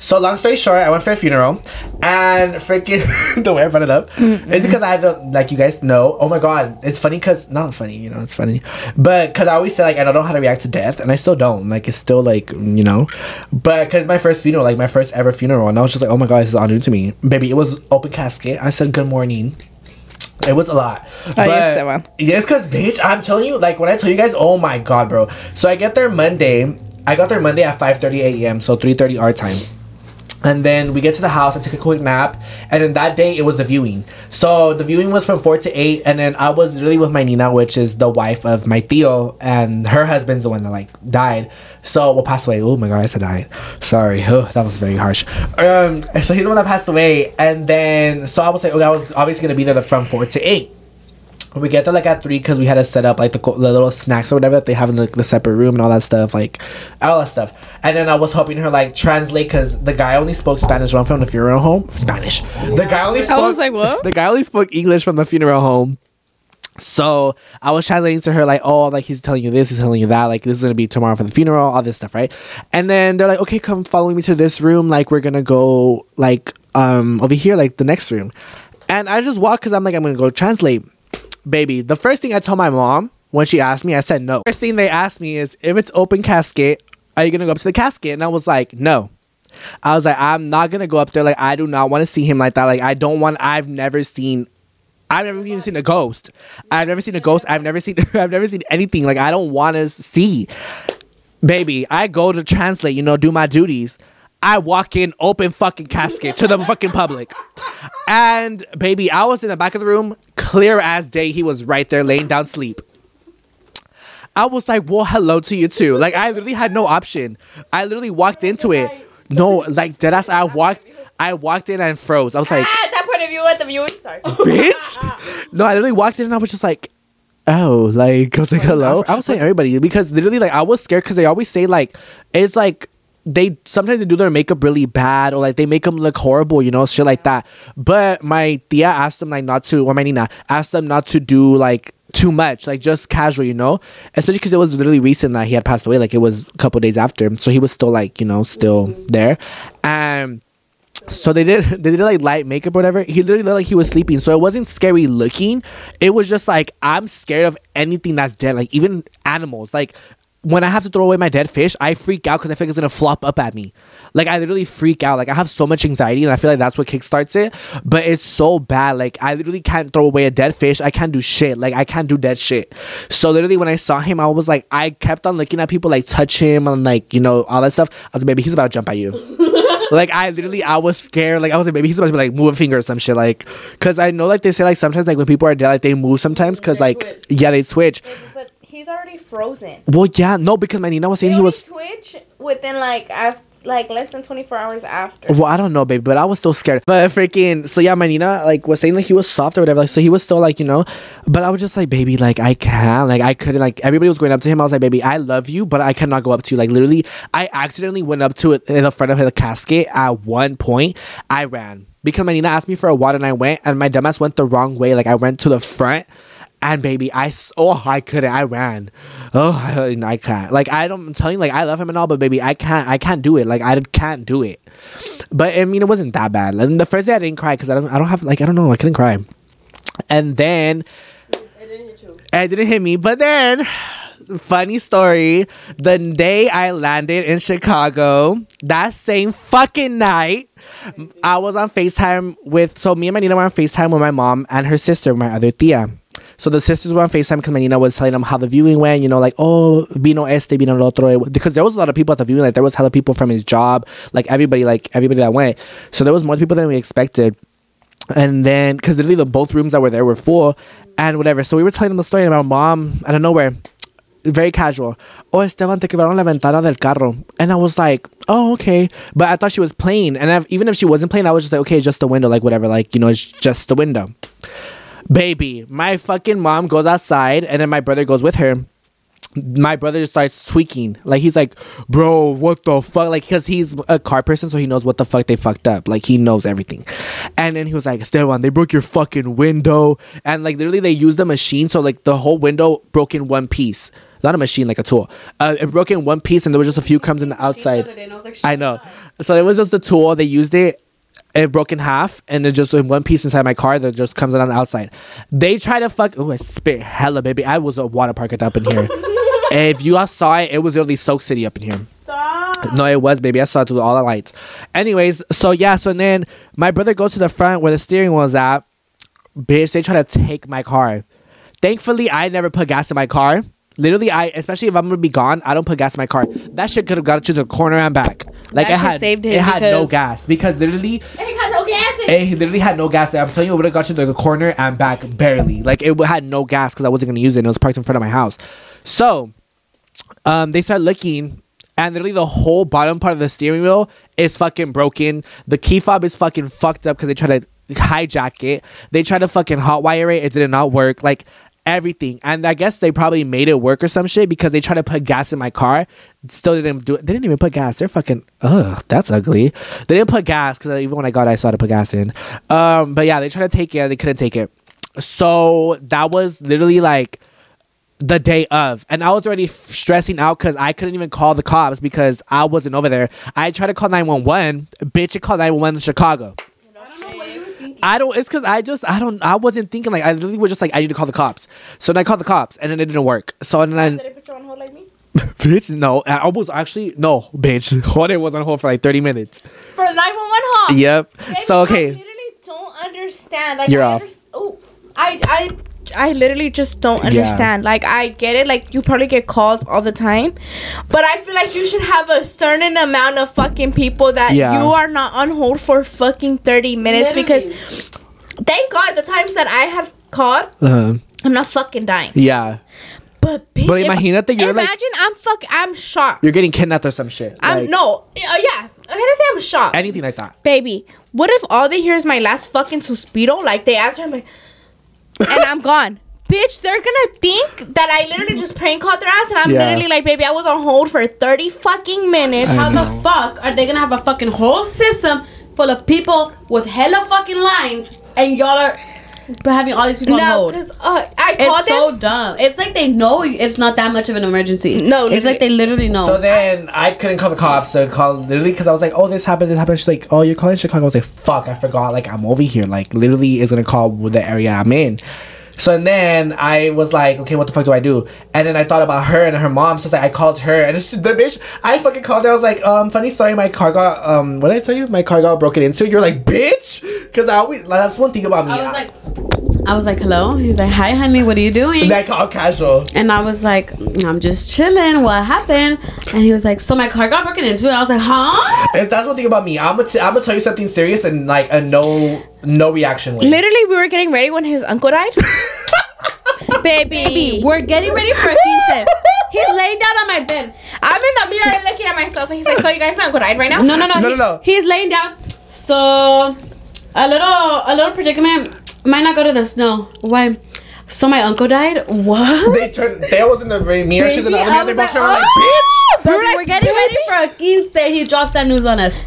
So, long story short, I went for a funeral, and freaking the way I brought it up, it's mm-hmm. because I had to, like you guys know. Oh my god, it's funny because not funny, you know, it's funny, but because I always say like I don't know how to react to death, and I still don't. Like it's still like you know, but because my first funeral, like my first ever funeral, and I was just like, oh my god, this is all new to me, baby. It was open casket. I said good morning. It was a lot. Oh, yes, that one. Yes, cause bitch, I'm telling you, like when I tell you guys, oh my god, bro. So I get there Monday. I got there Monday at 5:30 a.m. So 3:30 our time. And then we get to the house. I took a quick nap, and then that day it was the viewing. So the viewing was from four to eight, and then I was really with my Nina, which is the wife of my Theo, and her husband's the one that like died. So well, passed away. Oh my god, I said died. Sorry, oh, that was very harsh. Um, so he's the one that passed away, and then so I was like, okay, I was obviously gonna be there from four to eight. We get there like at three because we had to set up like the, the little snacks or whatever that they have in the, the separate room and all that stuff, like all that stuff. And then I was helping her like translate because the guy only spoke Spanish when from the funeral home. Spanish. The guy only spoke. I was like, what? The guy only spoke English from the funeral home. So I was translating to her like, oh, like he's telling you this, he's telling you that, like this is gonna be tomorrow for the funeral, all this stuff, right? And then they're like, okay, come follow me to this room, like we're gonna go like um over here, like the next room. And I just walk because I'm like, I'm gonna go translate, baby. The first thing I told my mom when she asked me, I said no. First thing they asked me is if it's open casket, are you gonna go up to the casket? And I was like, no. I was like, I'm not gonna go up there. Like, I do not want to see him like that. Like, I don't want. I've never seen. I've never even seen a ghost. I've never seen a ghost. I've never seen. I've never seen anything. Like, I don't want to see. Baby, I go to translate. You know, do my duties. I walk in, open fucking casket to the fucking public. And baby, I was in the back of the room, clear as day. He was right there laying down sleep. I was like, well, hello to you too. Like I literally had no option. I literally walked into it. No, like deadass, I walked I walked in and froze. I was like, Ah, that point of view at the viewing. Sorry. bitch. No, I literally walked in and I was just like, oh, like I was like, hello. I was saying everybody because literally, like, I was scared because they always say like, it's like they sometimes they do their makeup really bad or like they make them look horrible, you know, shit like that. But my tia asked them like not to, or my nina asked them not to do like too much, like just casual, you know, especially because it was literally recent that he had passed away. Like it was a couple days after, so he was still like you know still there, and. So they did they did like light makeup or whatever. He literally looked like he was sleeping. So it wasn't scary looking. It was just like I'm scared of anything that's dead, like even animals. Like when I have to throw away my dead fish, I freak out because I feel like it's gonna flop up at me. Like I literally freak out. Like I have so much anxiety, and I feel like that's what kickstarts it. But it's so bad. Like I literally can't throw away a dead fish. I can't do shit. Like I can't do dead shit. So literally, when I saw him, I was like, I kept on looking at people, like touch him and like you know all that stuff. I was like, baby, he's about to jump at you. like I literally, I was scared. Like I was like, maybe he's about to be like move a finger or some shit. Like, cause I know like they say like sometimes like when people are dead, like they move sometimes. Cause They like yeah, they switch. He's already frozen. Well, yeah, no, because my Nina was saying He was twitch within like af- like less than 24 hours after. Well, I don't know, baby, but I was still scared. But freaking, so yeah, my Nina like was saying that he was soft or whatever. Like, so he was still like, you know, but I was just like, baby, like I can't, like I couldn't, like everybody was going up to him. I was like, baby, I love you, but I cannot go up to you. Like literally, I accidentally went up to it in the front of the casket at one point. I ran because my Nina asked me for a water and I went, and my dumbass went the wrong way. Like I went to the front. And baby, I oh I couldn't. I ran. Oh I, can't. Like I don't. I'm telling you, like I love him and all, but baby, I can't. I can't do it. Like I can't do it. But I mean, it wasn't that bad. And the first day I didn't cry because I don't. I don't have like I don't know. I couldn't cry. And then It didn't hit you. it didn't hit me. But then funny story. The day I landed in Chicago, that same fucking night, I was on FaceTime with so me and my Nina were on FaceTime with my mom and her sister, my other tia. So the sisters were on FaceTime because Manina was telling them how the viewing went, you know, like, oh, vino este, vino el otro. Because there was a lot of people at the viewing, like there was hella people from his job, like everybody, like everybody that went. So there was more people than we expected. And then, because literally the both rooms that were there were full and whatever. So we were telling them the story and my mom, out of nowhere, very casual. Oh, Esteban, te quebraron la ventana del carro. And I was like, oh, okay. But I thought she was playing. And I've, even if she wasn't playing, I was just like, okay, just the window, like whatever. Like, you know, it's just the window. Baby, my fucking mom goes outside and then my brother goes with her. My brother starts tweaking. Like, he's like, bro, what the fuck? Like, because he's a car person, so he knows what the fuck they fucked up. Like, he knows everything. And then he was like, Esteban, they broke your fucking window. And, like, literally, they used a machine. So, like, the whole window broke in one piece. Not a machine, like a tool. Uh, it broke in one piece, and there was just a few crumbs in the outside. I know. So it was just a tool. They used it. It broke in half, and it just in one piece inside my car that just comes out on the outside. They try to fuck. Oh, I spit hella, baby. I was a water park up in here. if you all saw it, it was literally Soak City up in here. No, it was, baby. I saw it through all the lights. Anyways, so yeah, so then my brother goes to the front where the steering wheel was at. Bitch, they try to take my car. Thankfully, I never put gas in my car. Literally, I especially if I'm gonna be gone, I don't put gas in my car. That shit could have got to the corner and back. Like That it had, saved him it had no gas because literally It got no gas in it literally had no gas. I'm telling you, it would have got you to the corner and back barely. Like it had no gas because I wasn't gonna use it. and It was parked in front of my house. So, um, they start looking, and literally the whole bottom part of the steering wheel is fucking broken. The key fob is fucking fucked up because they try to hijack it. They try to fucking hotwire it. It did not work. Like everything. And I guess they probably made it work or some shit because they tried to put gas in my car. Still didn't do it. They didn't even put gas. They're fucking ugh, that's ugly. They didn't put gas because even when I got it, I saw to put gas in. Um, but yeah, they tried to take it. They couldn't take it. So that was literally like the day of and i was already f- stressing out because i couldn't even call the cops because i wasn't over there i tried to call 911 bitch it called 911 in chicago I don't. It's because I just I don't. I wasn't thinking like I literally was just like I need to call the cops. So then I called the cops and then it didn't work. So then I, Did they put you on hold like me? bitch, no, I was actually no, bitch. Hold it was on hold for like thirty minutes. For 911 call. Yep. Baby, So okay. I literally don't understand. Like You're I off. underst- oh, I I I literally just don't Yeah. understand. Like I get it. Like you probably get calls all the time, but I feel like you should have a certain amount of fucking people that Yeah. you are not on hold for fucking thirty minutes because. Thank God the times that I have called, uh, I'm not fucking dying. yeah, But bitch, But if- imagínate, you're like- imagine I'm fuck I'm shocked. you're getting kidnapped or some shit. I'm Like, no, uh, yeah. I'm gonna say I'm shocked. anything like that. baby, what if all they hear is my last fucking suspiro? Like they answer me, and I'm gone. Bitch, they're gonna think that I literally just prank called their ass, and I'm Yeah. literally like, baby, I was on hold for thirty fucking minutes. I How know. the fuck are they gonna have a fucking whole system full of people with hella fucking lines and y'all are having all these people on No, hold? uh, I It's so them. dumb. It's like they know it's not that much of an emergency. No, it's like they literally know. So then I couldn't call the cops. So I called literally because I was like, oh, this happened, this happened. She's like, oh, you're calling Chicago. I was like, fuck, I forgot. Like I'm over here. Like literally is gonna call the area I'm in. So and then I was like, okay, what the fuck do I do? And then I thought about her and her mom. So it's like I called her and it's the bitch. I fucking called her. I was like, um, funny story. My car got um, what did I tell you? My car got broken into. You're like, bitch, because I always like, that's one thing about me. I was like, I was like, hello. He's like, hi, honey. What are you doing? like all casual. And I was like, I'm just chilling. What happened? And he was like, so my car got broken into. And I was like, huh? That's one thing about me. I'm gonna t- I'm gonna tell you something serious and like a no no reaction way. Literally, we were getting ready when his uncle died. baby, We're getting ready for a quince. He's laying down on my bed. I'm in the mirror looking at myself, and he's like, "So you guys my uncle died right now?" No, no, no. No, he- no, no. He's laying down. So a little, a little predicament. Might not go to the snow. Why? So my uncle died. What? They turned. They was in the ra- mirror. She's in the other mirror. They was both like, around like, "Oh!" bitch. Baby, We're we're getting "Baby." ready for a quince. He drops that news on us.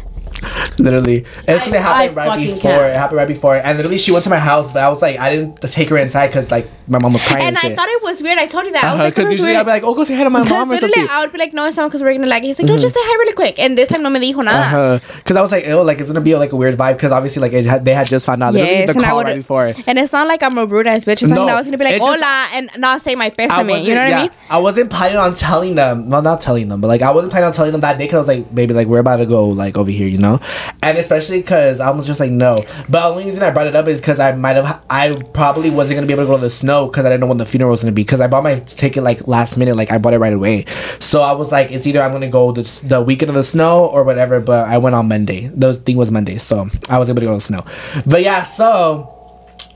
literally, it's because it happened I right before. can't. It happened right before, and literally she went to my house, but I was like, I didn't take her inside because like my mom was crying. And I shit. thought it was weird. I told you that. I was Uh-huh, like, because "Oh, it's usually weird." I'd be like, oh, go say hi to my mom or literally, something. I would be like, no, it's someone because we're gonna like it. He's like, no, just say hi really quick. And this time, no me dijo nada. Uh-huh. Because I was like, oh, like it's gonna be like a weird vibe. Because obviously, like it had, they had just found out. Yes, the and I call right before. And it's not like I'm a rude ass bitch. It's No, not like I was gonna be like, just- hola, and not say my I wasn't, You know what yeah, I mean? I wasn't planning on telling them. Well, not telling them, but like I wasn't planning on telling them that day because I was like, baby, like we're about to go like over here, you know. And especially because I was just like, no. But the only reason I brought it up is because I might have, I probably wasn't gonna be able to go to the snow because I didn't know when the funeral was gonna be. Because I bought my ticket like last minute, like I bought it right away. So I was like, it's either I'm gonna go the, the weekend of the snow or whatever. But I went on Monday. The thing was Monday, so I was able to go to the snow. But yeah, so.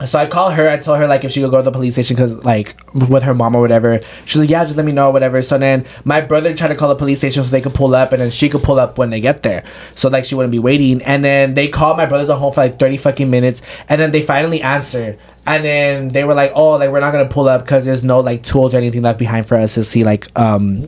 So I call her. I tell her like if she could go to the police station because like with her mom or whatever. She's like, yeah, just let me know, whatever. So then my brother tried to call the police station so they could pull up, and then she could pull up when they get there, so like she wouldn't be waiting. And then they called my brothers at home for like thirty fucking minutes, and then they finally answer. And then they were like, oh, like we're not gonna pull up because there's no like tools or anything left behind for us to see like um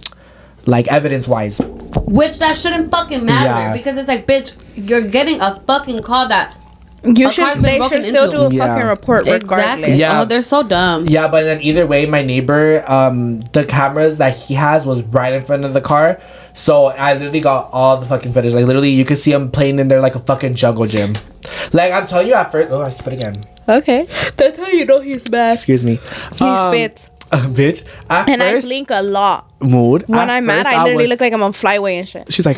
like evidence wise. Which that shouldn't fucking matter Yeah. because it's like, bitch, you're getting a fucking call that You A should. They should still into. do a Yeah. fucking report regardless. exactly. Yeah. Oh, they're so dumb. Yeah, but then either way, my neighbor, um, the cameras that he has was right in front of the car. So I literally got all the fucking footage. Like literally, you could see him playing in there like a fucking jungle gym. Like I'm telling you, at first, oh, I spit again. Okay, that's how you know he's bad. Excuse me. He Um, spits, bitch. At and I blink a lot. mood. When at I'm mad, first I literally was- look like I'm on flyway and shit. She's like.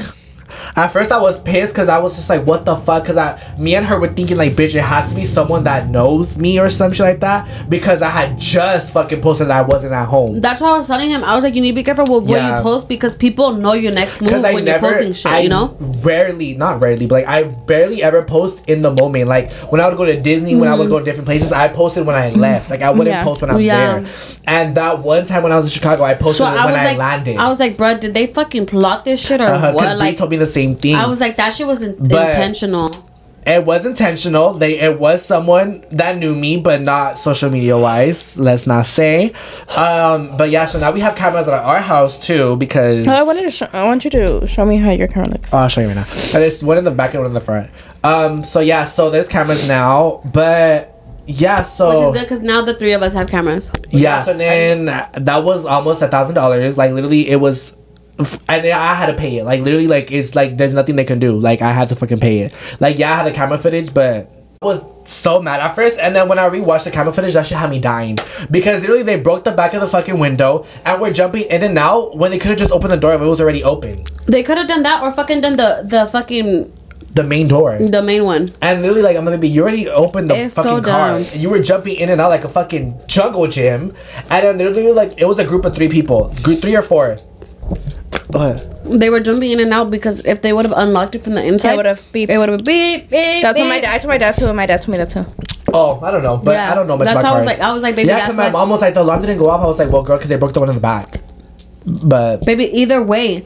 At first, I was pissed because I was just like, "What the fuck?" Because I, me and her were thinking like, "Bitch, it has to be someone that knows me or some shit like that." Because I had just fucking posted that I wasn't at home. That's what I was telling him. I was like, you need to be careful with what Yeah. you post because people know your next move when never, you're posting shit. I you know. rarely, not rarely, but like I barely ever post in the moment. Like when I would go to Disney, when I would go to different places, I posted when I left. Like I wouldn't Yeah. post when I'm Yeah. there. And that one time when I was in Chicago, I posted So I when was I like, landed. I was like, bro, did they fucking plot this shit or uh-huh, what? because Brie Like, told me the same thing. I was like, that shit was in- But- intentional. it was intentional. They it was someone that knew me, but not social media wise. Let's not say. Um, but yeah, so now we have cameras at our house too because. Oh, I wanted to. Show, I want you to show me how your camera looks. Oh, I'll show you right now. There's one in the back and one in the front. Um. So yeah. So there's cameras now, but yeah. So Which is good because now the three of us have cameras. yeah. So then that was almost a thousand dollars. Like literally, it was. And I had to pay it. Like literally, like it's like there's nothing they can do. Like I had to fucking pay it. Like yeah, I had the camera footage, but I was so mad at first. And then when I rewatched the camera footage, that shit had me dying because literally they broke the back of the fucking window and we're jumping in and out when they could have just opened the door if it was already open. They could have done that or fucking done the the fucking The main door. the main one. And literally, like, I'm gonna be, you already opened the It's so fucking car. dumb. You were jumping in and out like a fucking jungle gym. And then literally, like, it was a group of three people. Group three or four. What? They were jumping in and out because if they would have unlocked it from the inside, It would've beeped. It would have beep beep. That's what my dad. I told my dad too. and My dad told me that too. Oh, I don't know. But Yeah. I don't know much That's about how I was cars. like- I was like, baby, Yeah, that's because my why- mom was like, the alarm didn't go off. I was like, well, girl, because they broke the one in the back. But Baby, either way,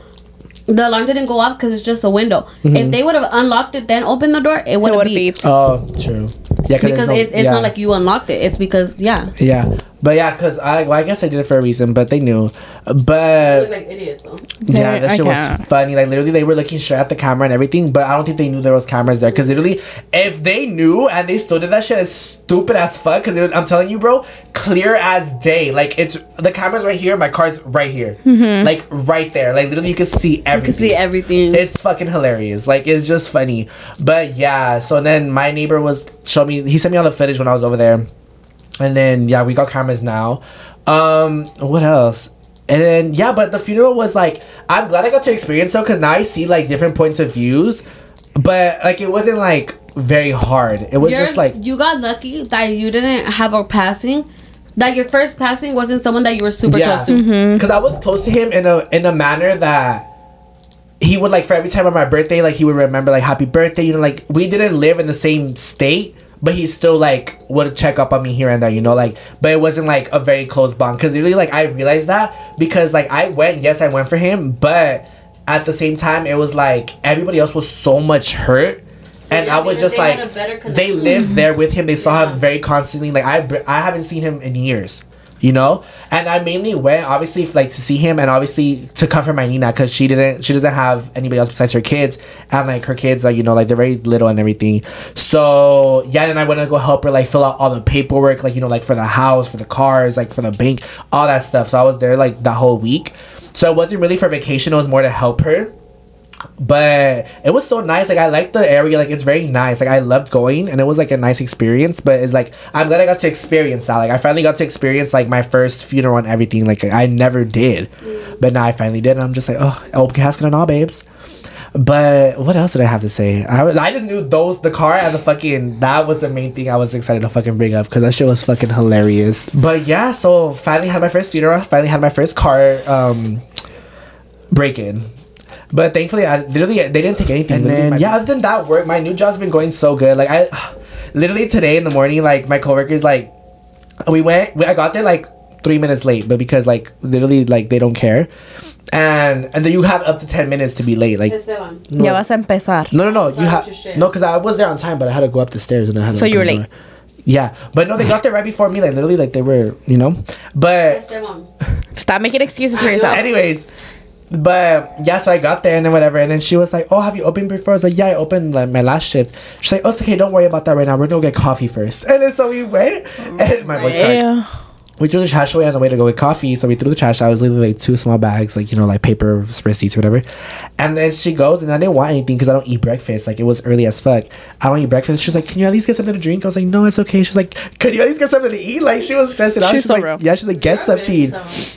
the alarm didn't go off because it's just a window. Mm-hmm. If they would have unlocked it, then opened the door, it would have would've beeped. beeped. oh, true. Yeah, Because there's no- it, it's yeah. not like you unlocked it. It's because yeah. Yeah, but yeah, because I, well, I guess I did it for a reason, but they knew. But like idiots though. Yeah, that I shit was can't. funny. Like literally, they were looking straight at the camera and everything, but I don't think they knew there was cameras there. Cause literally, if they knew and they still did that shit, it's stupid as fuck. Cause it- I'm telling you, bro, clear as day. Like it's the camera's right here, my car's right here, like right there. Like literally, you can see everything. Mm-hmm. You can see everything. It's fucking hilarious. Like it's just funny. But yeah, so then my neighbor was showing me. He sent me all the footage when I was over there, and then yeah, we got cameras now. Um, what else? And then yeah, but the funeral was like I'm glad I got to experience though, because now I see like different points of views. But like it wasn't like very hard. It was You're- just like you got lucky that you didn't have a passing. That your first passing wasn't someone that you were super yeah, close to. because I was close to him in a in a manner that he would like for every time on my birthday, like he would remember like happy birthday. You know, like we didn't live in the same state, but he still like would check up on me here and there. You know, like but it wasn't like a very close bond because really like I realized that because like I went, yes, I went for him, but at the same time it was like everybody else was so much hurt. And Yeah, I was just like, they lived there with him. They saw Yeah. him very constantly. Like I, I haven't seen him in years. You know. And I mainly went obviously like to see him and obviously to comfort my Nina because she didn't she doesn't have anybody else besides her kids and like her kids like you know like they're very little and everything. So yeah, and I went to go help her like fill out all the paperwork like you know like for the house, for the cars, like for the bank, all that stuff. So I was there like the whole week. So it wasn't really for vacation. It was more to help her but it was so nice like i like the area like it's very nice like i loved going and it was like a nice experience but it's like i'm glad i got to experience that like i finally got to experience like my first funeral and everything like i never did but now i finally did and i'm just like oh open casket and all babes but what else did I have to say? I, I just knew those the car and the fucking that was the main thing I was excited to fucking bring up because that shit was fucking hilarious. But yeah, so finally had my first funeral. Finally had my first car um, break in. But thankfully, I literally they didn't take anything. And then yeah, other than that work, my new job's been going so good. Like I, literally today in the morning, like my coworkers, like we went. I got there like three minutes late, but because like literally like they don't care, and and then you have up to ten minutes to be late. Like Esteban. Ya vas a empezar. no, no, no. You have with your shit. no, because I was there on time, but I had to go up the stairs and I had. To So you were late. door. Yeah, but no, they got there right before me. Like literally, like they were, you know. But Stop making excuses for yourself. anyways, but yeah, so I got there and then whatever, and then she was like, "Oh, have you opened before?" I was like, "Yeah, I opened like my last shift." She's like, "Oh, it's okay. Don't worry about that right now. We're gonna get coffee first. And then so we went, and my voice cracked. Yeah. We threw the trash away on the way to go get coffee. So we threw the trash out. It was literally like two small bags, like, you know, like paper receipts or whatever. And then she goes, and I didn't want anything because I don't eat breakfast. Like, it was early as fuck. I don't eat breakfast. She's like, Can you at least get something to drink? I was like, No, it's okay. She's like, Could you at least get something to eat? Like, she was stressing out. She's She's so like, real. Yeah, she's like, Get something.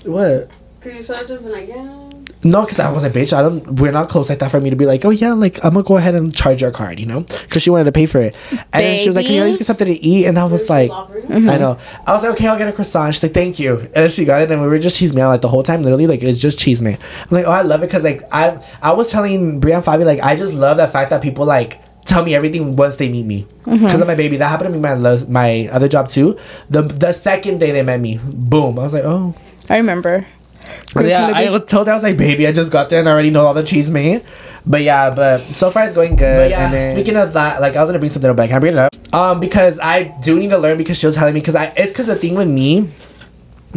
What? Cause you should have just been like, yeah. No, because I was like, bitch, I don't. We're not close like that for me to be like, oh yeah, like I'm gonna go ahead and charge your card, you know, because she wanted to pay for it. And then she was like, can you at least get something to eat? And I was like, I mm-hmm. know. I was like, okay, I'll get a croissant. She's like, thank you. And then she got it, and we were just cheese man like the whole time. Literally, like it's just cheese man. I'm like, oh, I love it because like I I was telling Bria and Fabi like I just love that fact that people like tell me everything once they meet me mm-hmm. because of my baby. That happened to me my lo- my other job too. The the second day they met me, boom, I was like, oh. I remember. Yeah, I was told I was like, baby, I just got there and I already know all the cheese made. But yeah, but so far it's going good. But yeah, speaking of that, like I was gonna bring something up, but I can't bring it up. Um, because I do need to learn because she was telling me because I it's because the thing with me.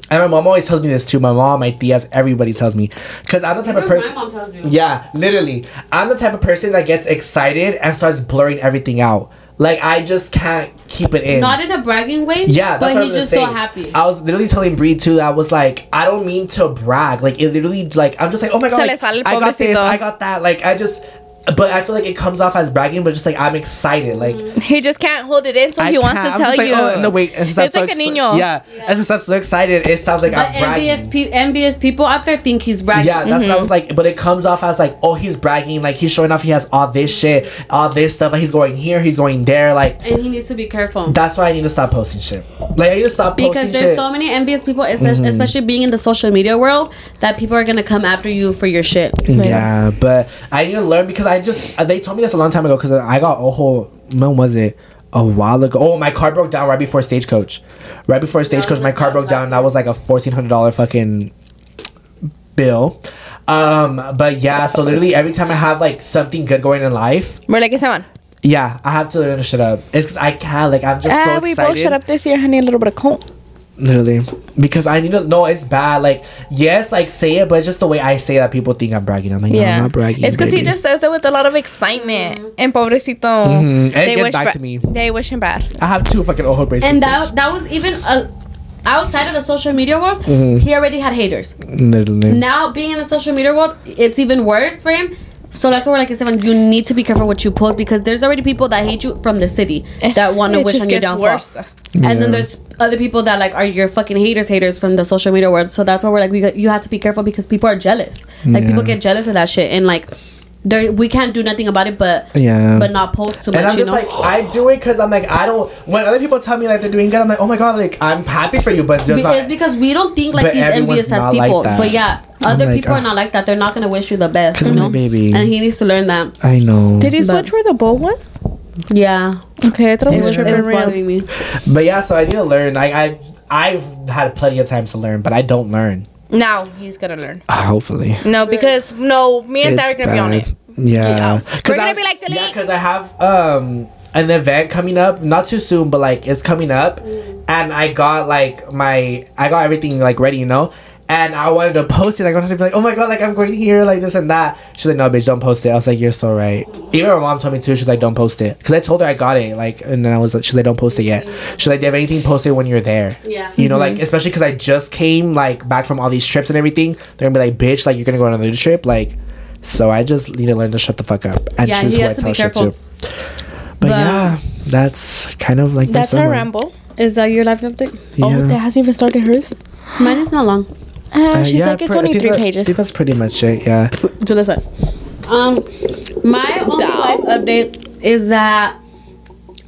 And my mom always tells me this too. My mom, my tias, everybody tells me. Because I'm the type of person. My mom tells me. Yeah, literally. I'm the type of person that gets excited and starts blurring everything out. Like I just can't keep it in. Not in a bragging way. Yeah, that's but he's just gonna so happy. I was literally telling Bree too. I was like, I don't mean to brag. Like it literally, like I'm just like, oh my god, like, I got this. I got that. Like I just, but I feel like it comes off as bragging, but just like I'm excited. Like He just can't hold it in, so I he wants to I'm tell just like, you. Oh, no wait, and since I'm It's so like a exci- niño. Yeah, and since I'm so excited, it sounds like but I'm bragging. envious, pe- envious people out there think he's bragging. Yeah, that's what I was like. But it comes off as like, oh, he's bragging. Like he's showing off he has all this shit, all this stuff. Like he's going here, he's going there. Like and he needs to be careful. that's why I need to stop posting shit. Like I need to stop because there's shit. Mm-hmm. so many envious people, especially, especially being in the social media world, that people are gonna come after you for your shit. Yeah, but I need to learn because I just uh, they told me this a long time ago because I got a whole when was it a while ago? Oh, my car broke down right before Stagecoach, right before Stagecoach, my car broke down. That was like a fourteen hundred dollar fucking bill. Um, but yeah, so literally every time I have like something good going in life, We're like, ese yeah, I have to learn to shut up. It's because I can't. Like I'm just Ah, so we excited. both shut up this year, honey. A little bit of cold. Literally, because I need to. No, it's bad. Like yes, like say it, but it's just the way I say that people think I'm bragging. I'm like, no, Yeah, I'm not bragging. It's because he just says it with a lot of excitement. And pobrecito, Mhm. And it gets wish back ba- to me. They wish him bad. I have two fucking ojo bracelets. And that that was even uh, outside of the social media world. Mm-hmm. He already had haters. literally. Now being in the social media world, it's even worse for him. So that's why we're like, Esteban, you need to be careful what you post because there's already people that hate you from the city that want to wish just on your downfall. worse. And then there's other people that like are your fucking haters, haters from the social media world. So that's why we're like, we got, you have to be careful because people are jealous. Like people get jealous of that shit, and like, there we can't do nothing about it, but Yeah. but not post too much. And I'm you just know, like, I do it because I'm like, I don't. When other people tell me like they're doing good, I'm like, oh my god, like I'm happy for you, but just Be- not. it's because we don't think like these envious as not like people. but yeah, other like, people are ah. not like that. They're not gonna wish you the best, You know, a baby. and he needs to learn that. I know. Did you But- switch where the bowl was? Yeah, Okay, I thought it it was was, it was bothering me. But yeah, so I need to learn. Like I, I've had plenty of times to learn, but I don't learn. Now he's gonna learn. Uh, hopefully. No, because no, me and Dad are gonna be on it. Yeah. Yeah. 'Cause We're gonna I- be like, delete. Yeah, because I have um an event coming up, not too soon, but like it's coming up, and I got like my I got everything like ready, you know. And I wanted to post it. I wanted to be like, oh my god, like I'm going here, like this and that. She's like, no, bitch, don't post it. I was like, you're so right. Even her mom told me too. She's like, don't post it, because I told her I got it. Like, and then I was like, she's like, don't post it yet. She's like, if anything, posted when you're there. Yeah. You know, like mm-hmm. especially because I just came like back from all these trips and everything. They're gonna be like, bitch, like you're gonna go on another trip, like. So I just need to learn to shut the fuck up and Yeah, choose he who I has to tell shit to. But The- yeah, that's kind of like That's the our ramble. Is that your life update? Yeah. Oh, that hasn't even started hers. Mine is not long. Uh, Uh, she's yeah, like, it's pre- only three that- I pages. think that's pretty much it. Yeah. Julysa. Um, my only life update is that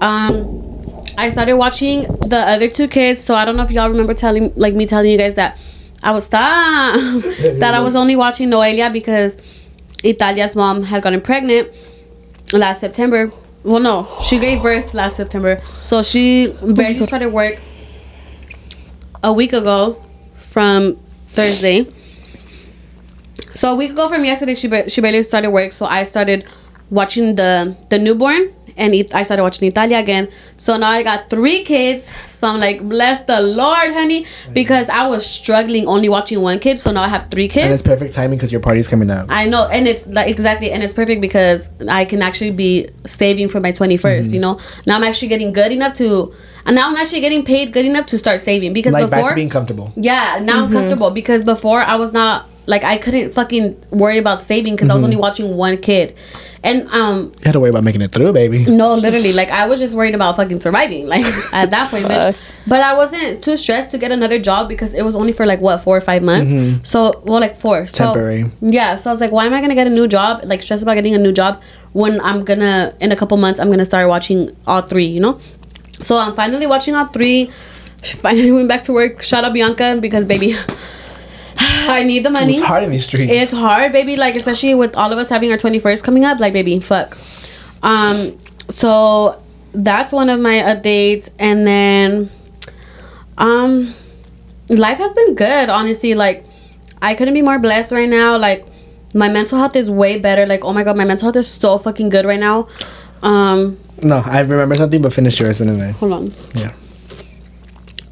um, I started watching the other two kids. So I don't know if y'all remember telling, like me telling you guys that I was stop that I was only watching Noelia because Italia's mom had gotten pregnant last September. Well, no, she gave birth last September, so she barely started work a week ago from Thursday. So a week ago from yesterday, she she barely started work. So I started watching the the newborn, and it, I started watching Italia again. So now I got three kids. So I'm like, bless the Lord, honey, because I was struggling only watching one kid. So now I have three kids. And it's perfect timing because your party's coming up. I know, and it's like exactly, and it's perfect because I can actually be saving for my 21st. Mm-hmm. You know, now I'm actually getting good enough to, and now I'm actually getting paid good enough to start saving because like back before to being comfortable. yeah, now I'm comfortable because before I was not like I couldn't fucking worry about saving because I was only watching one kid, and um You had to worry about making it through, baby. no, literally like I was just worried about fucking surviving like at that point, bitch. But I wasn't too stressed to get another job because it was only for like what four or five months. So well, like four. So, Temporary. Yeah, so I was like, why am I gonna get a new job? Like stressed about getting a new job when I'm gonna in a couple months I'm gonna start watching all three. You know. So I'm finally watching all three. Finally went back to work. Shout out Bianca because baby, I need the money. It's hard in these streets. It's hard, baby. Like especially with all of us having our twenty first coming up. Like baby, fuck. Um. So that's one of my updates, and then, um, life has been good. Honestly, like I couldn't be more blessed right now. Like my mental health is way better. Like oh my god, my mental health is so fucking good right now. Um. no, I remember something, but finish yours anyway. Hold on. Yeah.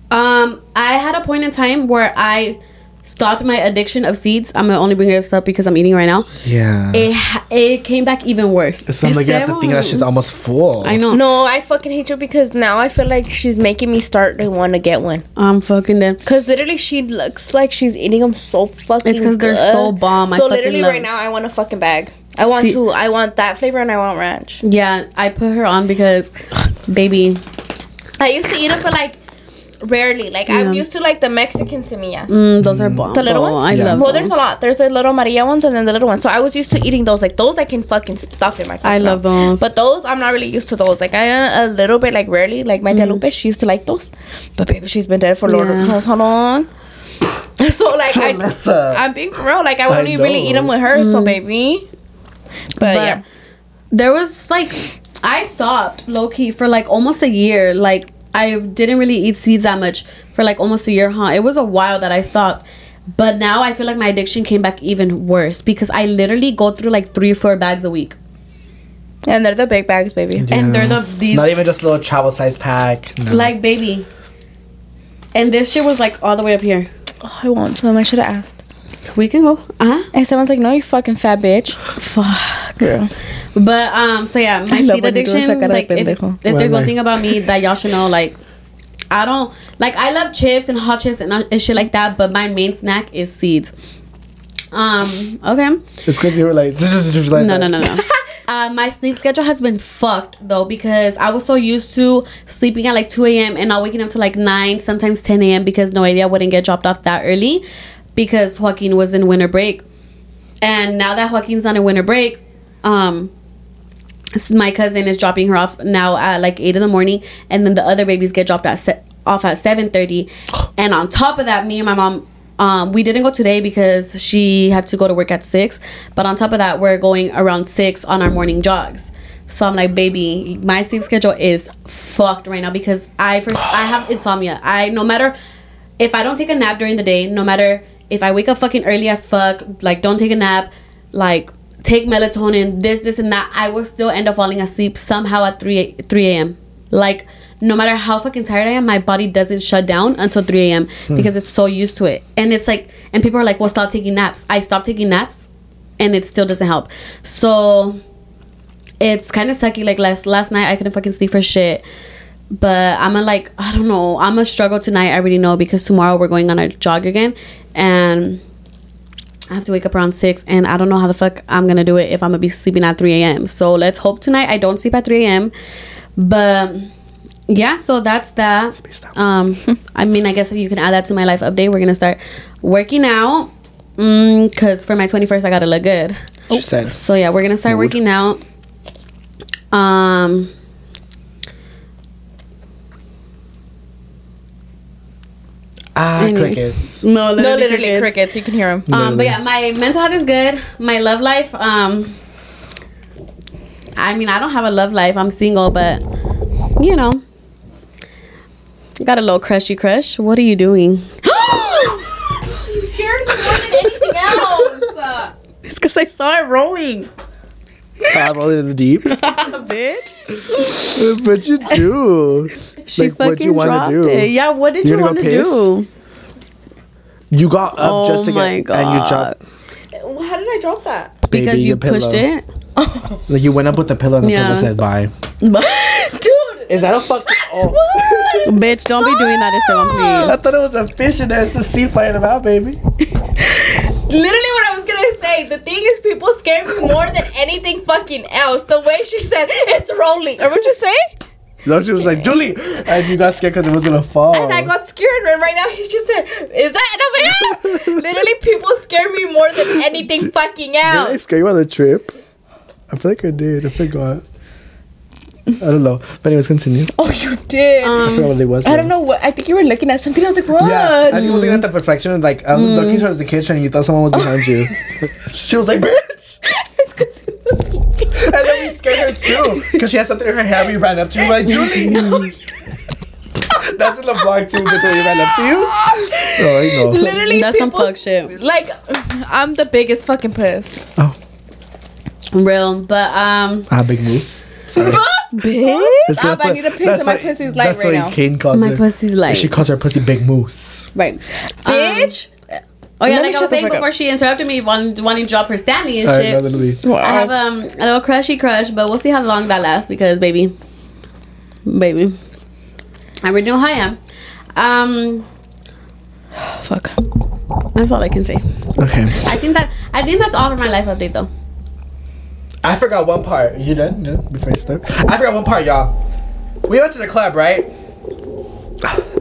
Um, I had a point in time where I stopped my addiction of seeds. I'm gonna only bring this up because I'm eating right now. Yeah. It it came back even worse. it sounds like you have to think that she's almost full. I know. No, I fucking hate you because now I feel like she's making me start to want to get one. I'm fucking dead. Cause literally she looks like she's eating them so fucking. It's because they're so bomb. So fucking literally love right now I want a fucking bag. I want See- to. I want that flavor and I want ranch. Yeah, I put her on because, baby, I used to eat them for like rarely. Like Yeah. I'm used to like the Mexican semillas. mm, those are bomb. The little ones? I Yeah. love. Well, those. there's a lot. There's the little Maria ones and then the little ones. So I was used to eating those. Like those, I can fucking stuff in my. I fucking love mouth. those. But those, I'm not really used to those. Like I uh, a little bit, like rarely. Like my tia Mm-hmm. Lupe, she used to like those. But baby, she's been dead for Lord Yeah. knows how long. So like I, I'm being for real. Like I I only really know. eat them with her. Mm-hmm. So baby. But, But yeah. there was like, I stopped low key for like almost a year. Like I didn't really eat seeds that much for like almost a year, huh? It was a while that I stopped. But now I feel like my addiction came back even worse because I literally go through like three or four bags a week. And they're the big bags, baby. And they're the these Not even just a little travel size pack. No. like baby. And this shit was like all the way up here. Oh, I want some. I should have asked. We can go. Uh-huh. And someone's like, "No, you fucking fat bitch." Fuck. Girl. But um, so yeah, my I seed when you do addiction. esa cara de Like, if, pendejo. if there's one thing about me that y'all should know, like, I don't like. I love chips and hot chips and, uh, and shit like that. But my main snack is seeds. Um. Okay. it's because you were like, like No, that. no, no, no. Uh, my sleep schedule has been fucked though because I was so used to sleeping at like 2 a.m. and not waking up to like 9, sometimes 10 a.m. because Noelia wouldn't get dropped off that early because Joaquin was in winter break. And now that Joaquin's on a winter break, um, my cousin is dropping her off now at like 8 in the morning and then the other babies get dropped at se- off at 7.30 and on top of that me and my mom um, we didn't go today because she had to go to work at 6 but on top of that we're going around 6 on our morning jogs. So i'm like baby my sleep schedule is fucked right now because i first i have insomnia. I no matter if i don't take a nap during the day no matter if i wake up fucking early as fuck like don't take a nap like take melatonin this this and that i will still end up falling asleep somehow at 3 3 a.m like no matter how fucking tired I am, my body doesn't shut down until 3 a.m. Hmm. because it's so used to it. And it's like, and people are like, well, stop taking naps. I stopped taking naps and it still doesn't help. So it's kind of sucky. Like last last night, I couldn't fucking sleep for shit. But I'm gonna like, I don't know. I'm gonna struggle tonight. I already know because tomorrow we're going on a jog again. And I have to wake up around six, and I don't know how the fuck I'm gonna do it if I'm gonna be sleeping at 3 a.m. So let's hope tonight I don't sleep at 3 a.m. But yeah, so that's that. Um, I mean, I guess you can add that to my life update. We're gonna start working out, mm, cause for my 21st I gotta look good. She said. So yeah, we're gonna start Mood. working out. Um. Ah, Anyway. crickets. No, No, literally crickets. You can hear them. Um, but yeah, my mental health is good. My love life, um, I mean, I don't have a love life. I'm single, but you know, got a little crushy crush. What are you doing? You scared me more than anything else. it's because I saw it rolling, Rolling in the deep. bitch. but you do. She Like, what'd fucking you wanna dropped do? it. Yeah, what did You're you want to do? You got up Oh just to my get, and you God. jumped. How did I drop that? Because Baby, you your pillow. pushed it. Like you went up with the pillow and the Yeah. pillow said bye. Dude. Is that a fucking? Oh, bitch, don't be doing that, Esteban, please. I thought it was a fish and there's a seed flying about, baby. Literally what I was gonna say. The thing is, people scare me more than anything fucking else. The way she said it's rolling. Or what you say? No, she was like Julie, and you got scared because it was gonna fall. And I got scared. And right now he's just said, "Is that?" And I was like, ah! Literally, people scare me more than anything fucking else. Did I scare you on the trip? I feel like I did. I forgot. I don't know. But anyways, continue. Oh, you did. I forgot what it was. I don't know what. I think you were looking at something. I was like, what? Yeah, I think I was looking at the reflection and like I was looking towards the kitchen and you thought someone was behind you. she was like, bitch! and then we scared her too. Because she had something in her hair, we ran up to you like, Julie! That's in the vlog too, bitch, when we ran up to you. Oh, I know. Literally, That's some fuck shit. Like, I'm the biggest fucking puss. Oh, Real, but um, I have big moose. Bitch. It's- I need a piece that's of my what- pussy's light That's right what now. Kane calls my her. pussy's like She calls her pussy Big Moose. right. Bitch. Oh yeah, Let like I was saying fuck up. before she interrupted me, wanting, wanting to drop her standing and I shit. know, literally. I have um a little crushy crush, but we'll see how long that lasts because baby, baby, I already know how I am. Um, Fuck. that's all I can say. Okay. I think that I think that's all for my life update though. I forgot one part. You done? Yeah, before you start. I forgot one part, y'all. We went to the club, right?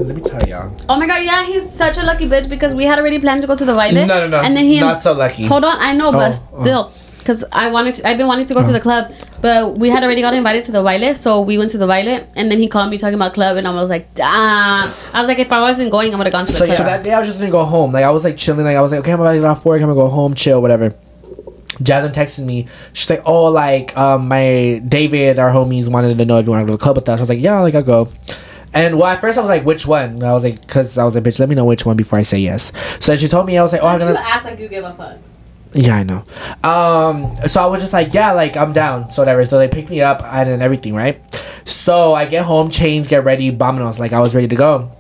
Let me tell y'all. Oh my god, yeah, he's such a lucky bitch because we had already planned to go to the Violet. No, no, no. And then he Not so lucky. Hold on, I know, oh, but Oh, oh. still, because I wanted, to, I've been wanting to go to oh. the club, but we had already got invited to the Violet, so we went to the Violet, and then he called me talking about club, and I was like, damn. I was like, if I wasn't going, I would have gone to the So, club. so that day I was just gonna go home. Like I was like chilling. Like I was like, okay, I'm about to get off work. I'm gonna go home, chill, whatever. Jasmine texted me. She's like, oh, like um, my David, our homies, wanted to know if you want to go to the club with us. I was like, yeah, like I'll go. And well, at first I was like, which one? And I was like, cause I was like, bitch, let me know which one before I say yes. So she told me, I was like, oh, I'm gonna. act like you give a fuck? Yeah, I know. Um, so I was just like, yeah, like I'm down. So whatever. So they picked me up and everything, right? So I get home, change, get ready, bombinos, Like I was ready to go.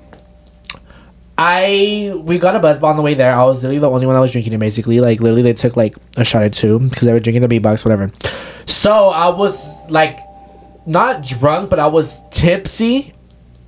I we got a Buzzball on the way there. I was literally the only one that was drinking it. Basically, like literally they took like a shot or two because they were drinking the B box, whatever. So I was like not drunk, but I was tipsy.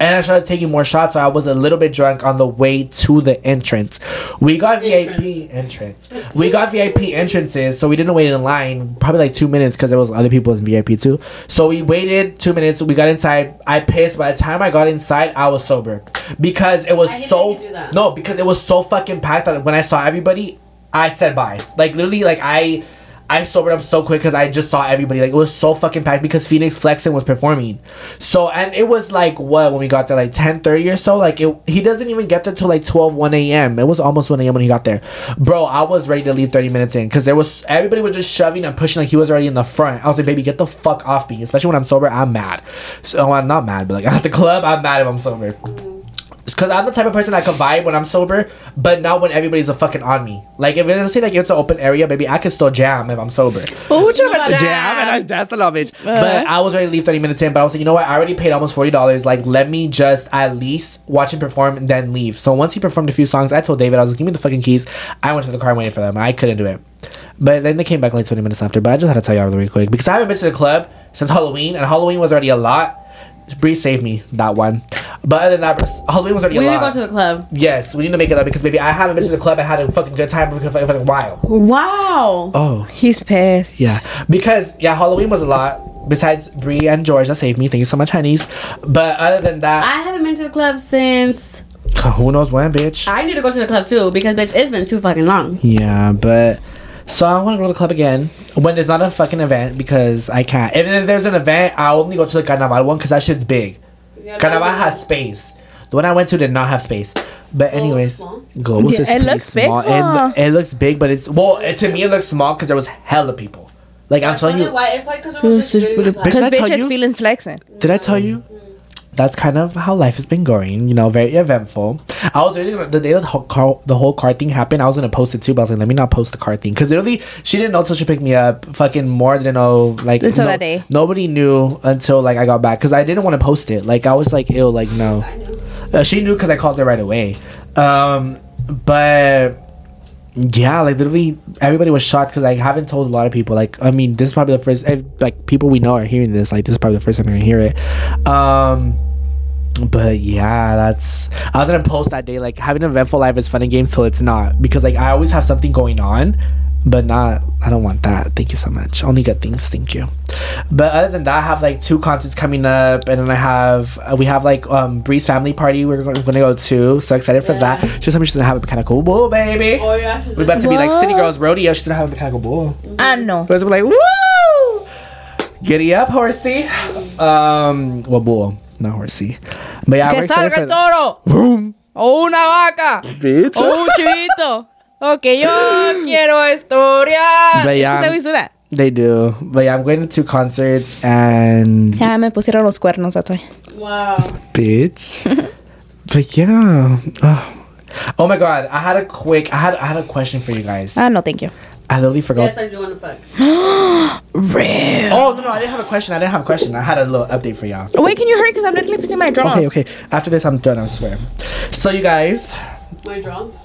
And I started taking more shots, so I was a little bit drunk on the way to the entrance. We got VIP entrance. We got VIP entrances, so we didn't wait in line. Probably like two minutes because there was other people in VIP too. So we waited two minutes. We got inside. I pissed. By the time I got inside, I was sober because it was so that you do that. no because it was so fucking packed that when I saw everybody, I said bye. Like literally, like I. I sobered up so quick because I just saw everybody. Like it was so fucking packed because Fenix Flexin was performing. So and it was like what when we got there like ten thirty or so. Like it, he doesn't even get there till like 12, 1 a.m. It was almost one a.m. when he got there. Bro, I was ready to leave thirty minutes in because there was everybody was just shoving and pushing like he was already in the front. I was like, baby, get the fuck off me. Especially when I'm sober, I'm mad. So I'm not mad, but like at the club, I'm mad if I'm sober. Because I'm the type of person that can vibe when I'm sober, but not when everybody's a fucking on me. Like if it's say like it's an open area, maybe I can still jam if I'm sober. Ooh, what you about Jam, jam? and I danced a lot, bitch. Uh-huh. But I was ready to leave 30 minutes in. But I was like, you know what? I already paid almost forty dollars. Like, let me just at least watch him perform and then leave. So once he performed a few songs, I told David, I was like, give me the fucking keys. I went to the car and waited for them. I couldn't do it. But then they came back like 20 minutes after. But I just had to tell y'all really quick because I haven't been to the club since Halloween, and Halloween was already a lot. Bree saved me that one. But other than that, Halloween was already We a need to go to the club. yes, we need to make it up because maybe I haven't been to the club and had a fucking good time for a fucking while. Wow. Oh. He's pissed. Yeah, because yeah, Halloween was a lot. Besides Brie and George that saved me. Thank you so much, honeys. But other than that, I haven't been to the club since. who knows when, bitch. I need to go to the club too because bitch, it's been too fucking long. Yeah, but so I want to go to the club again when there's not a fucking event because I can't. If, if there's an event, I only go to the Carnaval one because that shit's big. Carnaval has space. The one I went to did not have space. But oh, anyways, small? Global Yeah, is it pretty looks big, small. huh? It, it looks big, but it's well. It, to me, it looks small because there was hella people. Like I'm telling you, why? It's probably because This is really- Bitch, did I Because tell bitch you? is feeling flexing. Did I tell you? That's kind of how life has been going. You know, very eventful. I was really gonna, the day the whole car the whole car thing happened. I was gonna post it too, but I was like, let me not post the car thing because literally she didn't know until she picked me up. Fucking more than know like Until no- that day. Nobody knew until like I got back because I didn't want to post it. Like I was like, ill, like no. Uh, she knew because I called her right away. Um, but yeah, like literally everybody was shocked because I haven't told a lot of people. Like, I mean, this is probably the first. If, like people we know are hearing this. Like, this is probably the first time they're gonna hear it. Um, but yeah, that's. I was gonna post that day. Like, having an eventful life is fun and games till it's not because like I always have something going on, but not. I don't want that. Thank you so much. Only good things. Thank you. But other than that, I have like two concerts coming up, and then I have uh, we have like um Bree's family party. We're going, gonna go to. So excited for that. She told me she's gonna have a mechanical bull, baby. Oh yeah. We're about to be like City Girls Rodeo. She's gonna have a mechanical bull. I know. It's like, woo! Giddy up, horsey. Um, well, bull, not horsey. But yeah, we're Que excited salga el toro. Boom, O una vaca. bitch. O un chivito. Ok, yo quiero historia. But yeah. We do that? They do. But yeah, I'm going to two concerts and Ya me pusieron los cuernos, that's why. Wow. bitch. but yeah. Oh. Oh my god, I had a quick I had I had a question for you guys. Ah, no, thank you. I literally forgot. Yes, I do want to fuck. Real. Oh no no, I didn't have a question. I didn't have a question. I had a little update for y'all. Wait, can you hurry? Because I'm literally pissing my drawers. Okay, okay. After this, I'm done. I swear. So you guys, My draws.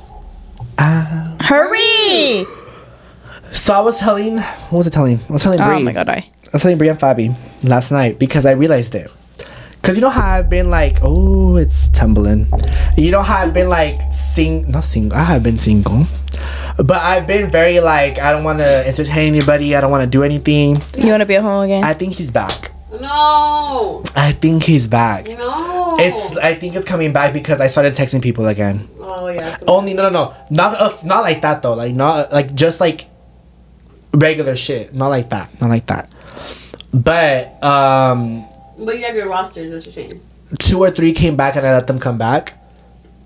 Uh, Hurry! so I was telling, what was I telling? I was telling Bree. Oh my god, I. I was telling Brie and Fabi last night because I realized it. Cause you know how I've been like, oh, it's tumbling. You know how I've been like sing, not single. I have been single, but I've been very like, I don't want to entertain anybody. I don't want to do anything. You want to be at home again? I think he's back. No. I think he's back. No. It's. I think it's coming back because I started texting people again. Oh yeah. Only no, no, no, not uh, not like that though. Like not like just like regular shit. Not like that. Not like that. But um. But you have your rosters, what you're saying. two or three came back and I let them come back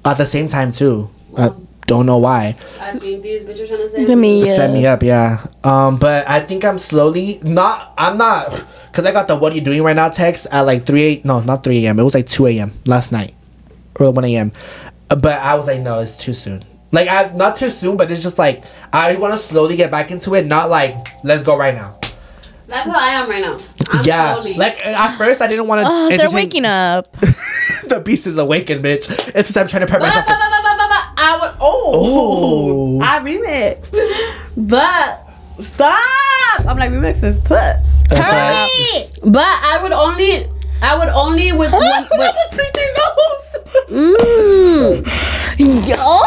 at the same time too. I don't know why. I think these bitches trying to say. Let me. Uh, Set me up, yeah. Um, but I think I'm slowly not. I'm not because I got the "What are you doing right now?" text at like three. eight No, not three a.m. It was like two a.m. last night or one a.m. Uh, But I was like, no, it's too soon. Like I not too soon, but it's just like I want to slowly get back into it. Not like let's go right now. That's how I am right now. I'm yeah, slowly. like at first I didn't want to. Oh, they're waking up. the beast is awakened, bitch. It's just I'm trying to prep But, myself. but, but, but, but, but, but, I would. Oh. I remixed. But stop. I'm like remix this puss. Hurry! But I would only. I would only with one. With, mm. Yo!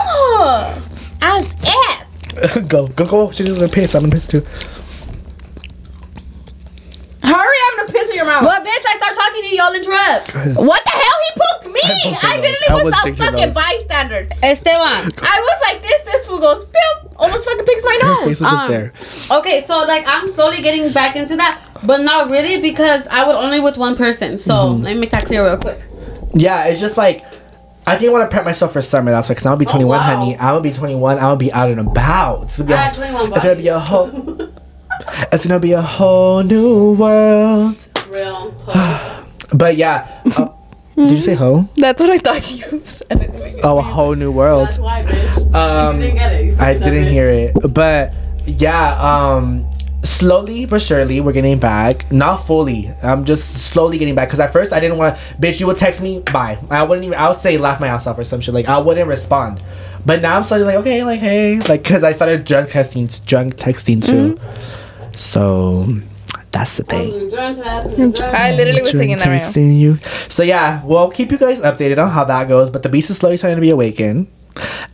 As if. go, go, go. She's gonna piss. I'm gonna piss too. Hurry, I'm gonna piss in your mouth. Well, bitch, I start talking to you, y'all interrupt. What the hell? He poked me! I I, literally I was, was a fucking nose. bystander. Esteban. I was like this, this fool goes, pew, almost fucking picks my nose. face was just Um, there. Okay, so like I'm slowly getting back into that, but not really because I would only with one person. So Mm-hmm. let me make that clear real quick. Yeah, it's just like I think I want to prep myself for summer. That's why, cause I'll be 21, wow. honey. I'll be 21. I'll be out and about. It's gonna be, I a, had 21 it's gonna be a whole. it's gonna be a whole new world. Real. But yeah, uh, Did you say hoe? That's what I thought you said. Oh, a whole new world. That's why, bitch. Um, didn't get it. You I didn't it. hear it, but yeah. Um, slowly but surely, we're getting back. Not fully. I'm just slowly getting back. Cause at first I didn't want to. Bitch, you would text me, bye. I wouldn't even. I would say laugh my ass off or some shit. Like I wouldn't respond. But now I'm starting like okay, like hey, like cause I started drunk texting, drunk texting too. So that's the thing. I literally was singing that right now. Texting you. So yeah, we'll keep you guys updated on how that goes. But the beast is slowly starting to be awakened.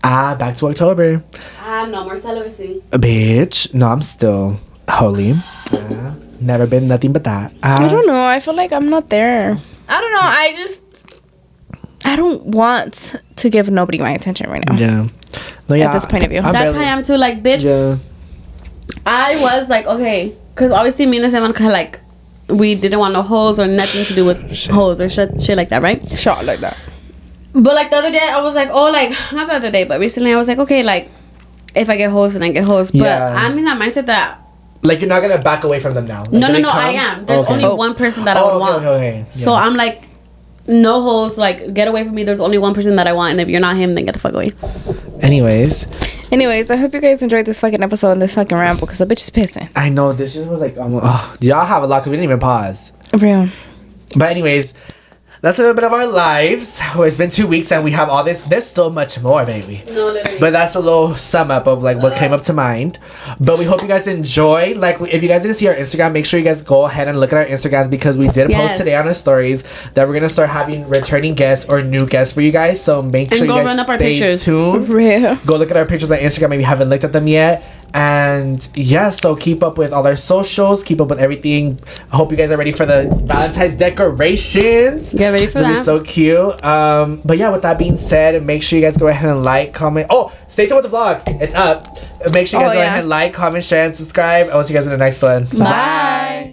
Ah, back to October. Ah, no more celibacy. Bitch, no, I'm still holy. Ah, never been nothing but that. Ah, I don't know. I feel like I'm not there. I don't know. I just I don't want to give nobody my attention right now. Yeah. No, yeah. this point of view. I'm That's barely- how I am too. Like, bitch, Yeah. I was like, okay, because obviously me and Simon kind of like, we didn't want no holes or nothing to do with Shit. holes or shit, shit like that, right? Shot like that. But like the other day, I was like, oh, like not the other day, but recently I was like, okay, like if I get holes, then I get holes. But Yeah. I'm in that mindset that Like you're not gonna back away from them now. Like, no, do no, they no, I am. There's Okay. only oh. one person that I Oh, would okay, want. okay, okay. So I'm like, no holes. Like get away from me. There's only one person that I want, and if you're not him, then get the fuck away. Anyways, Anyways, I hope you guys enjoyed this fucking episode and this fucking ramble because the bitch is pissing. I know this shit was like, um, oh, y'all have a lot because we didn't even pause. Real. But anyways, that's a little bit of our lives. Oh, It's been two weeks and we have all this. There's still much more, baby. No, literally. But that's a little sum up of like what came up to mind. But we hope you guys enjoy. Like if you guys didn't see our Instagram, make sure you guys go ahead and look at our Instagrams because we did post today on our stories that we're gonna start having returning guests or new guests for you guys. So make And sure go you guys run up our stay pictures. tuned. Real. Go look at our pictures on Instagram if you haven't looked at them yet. And yeah, so keep up with all our socials, keep up with everything. I hope you guys are ready for the Valentine's decorations. Get ready for It's gonna be so cute. Um, but yeah, with that being said, make sure you guys go ahead and like, comment. Oh, stay tuned with the vlog. It's up. Make sure you guys Oh, go yeah. ahead and like, comment, share, and subscribe. I will see you guys in the next one. Bye.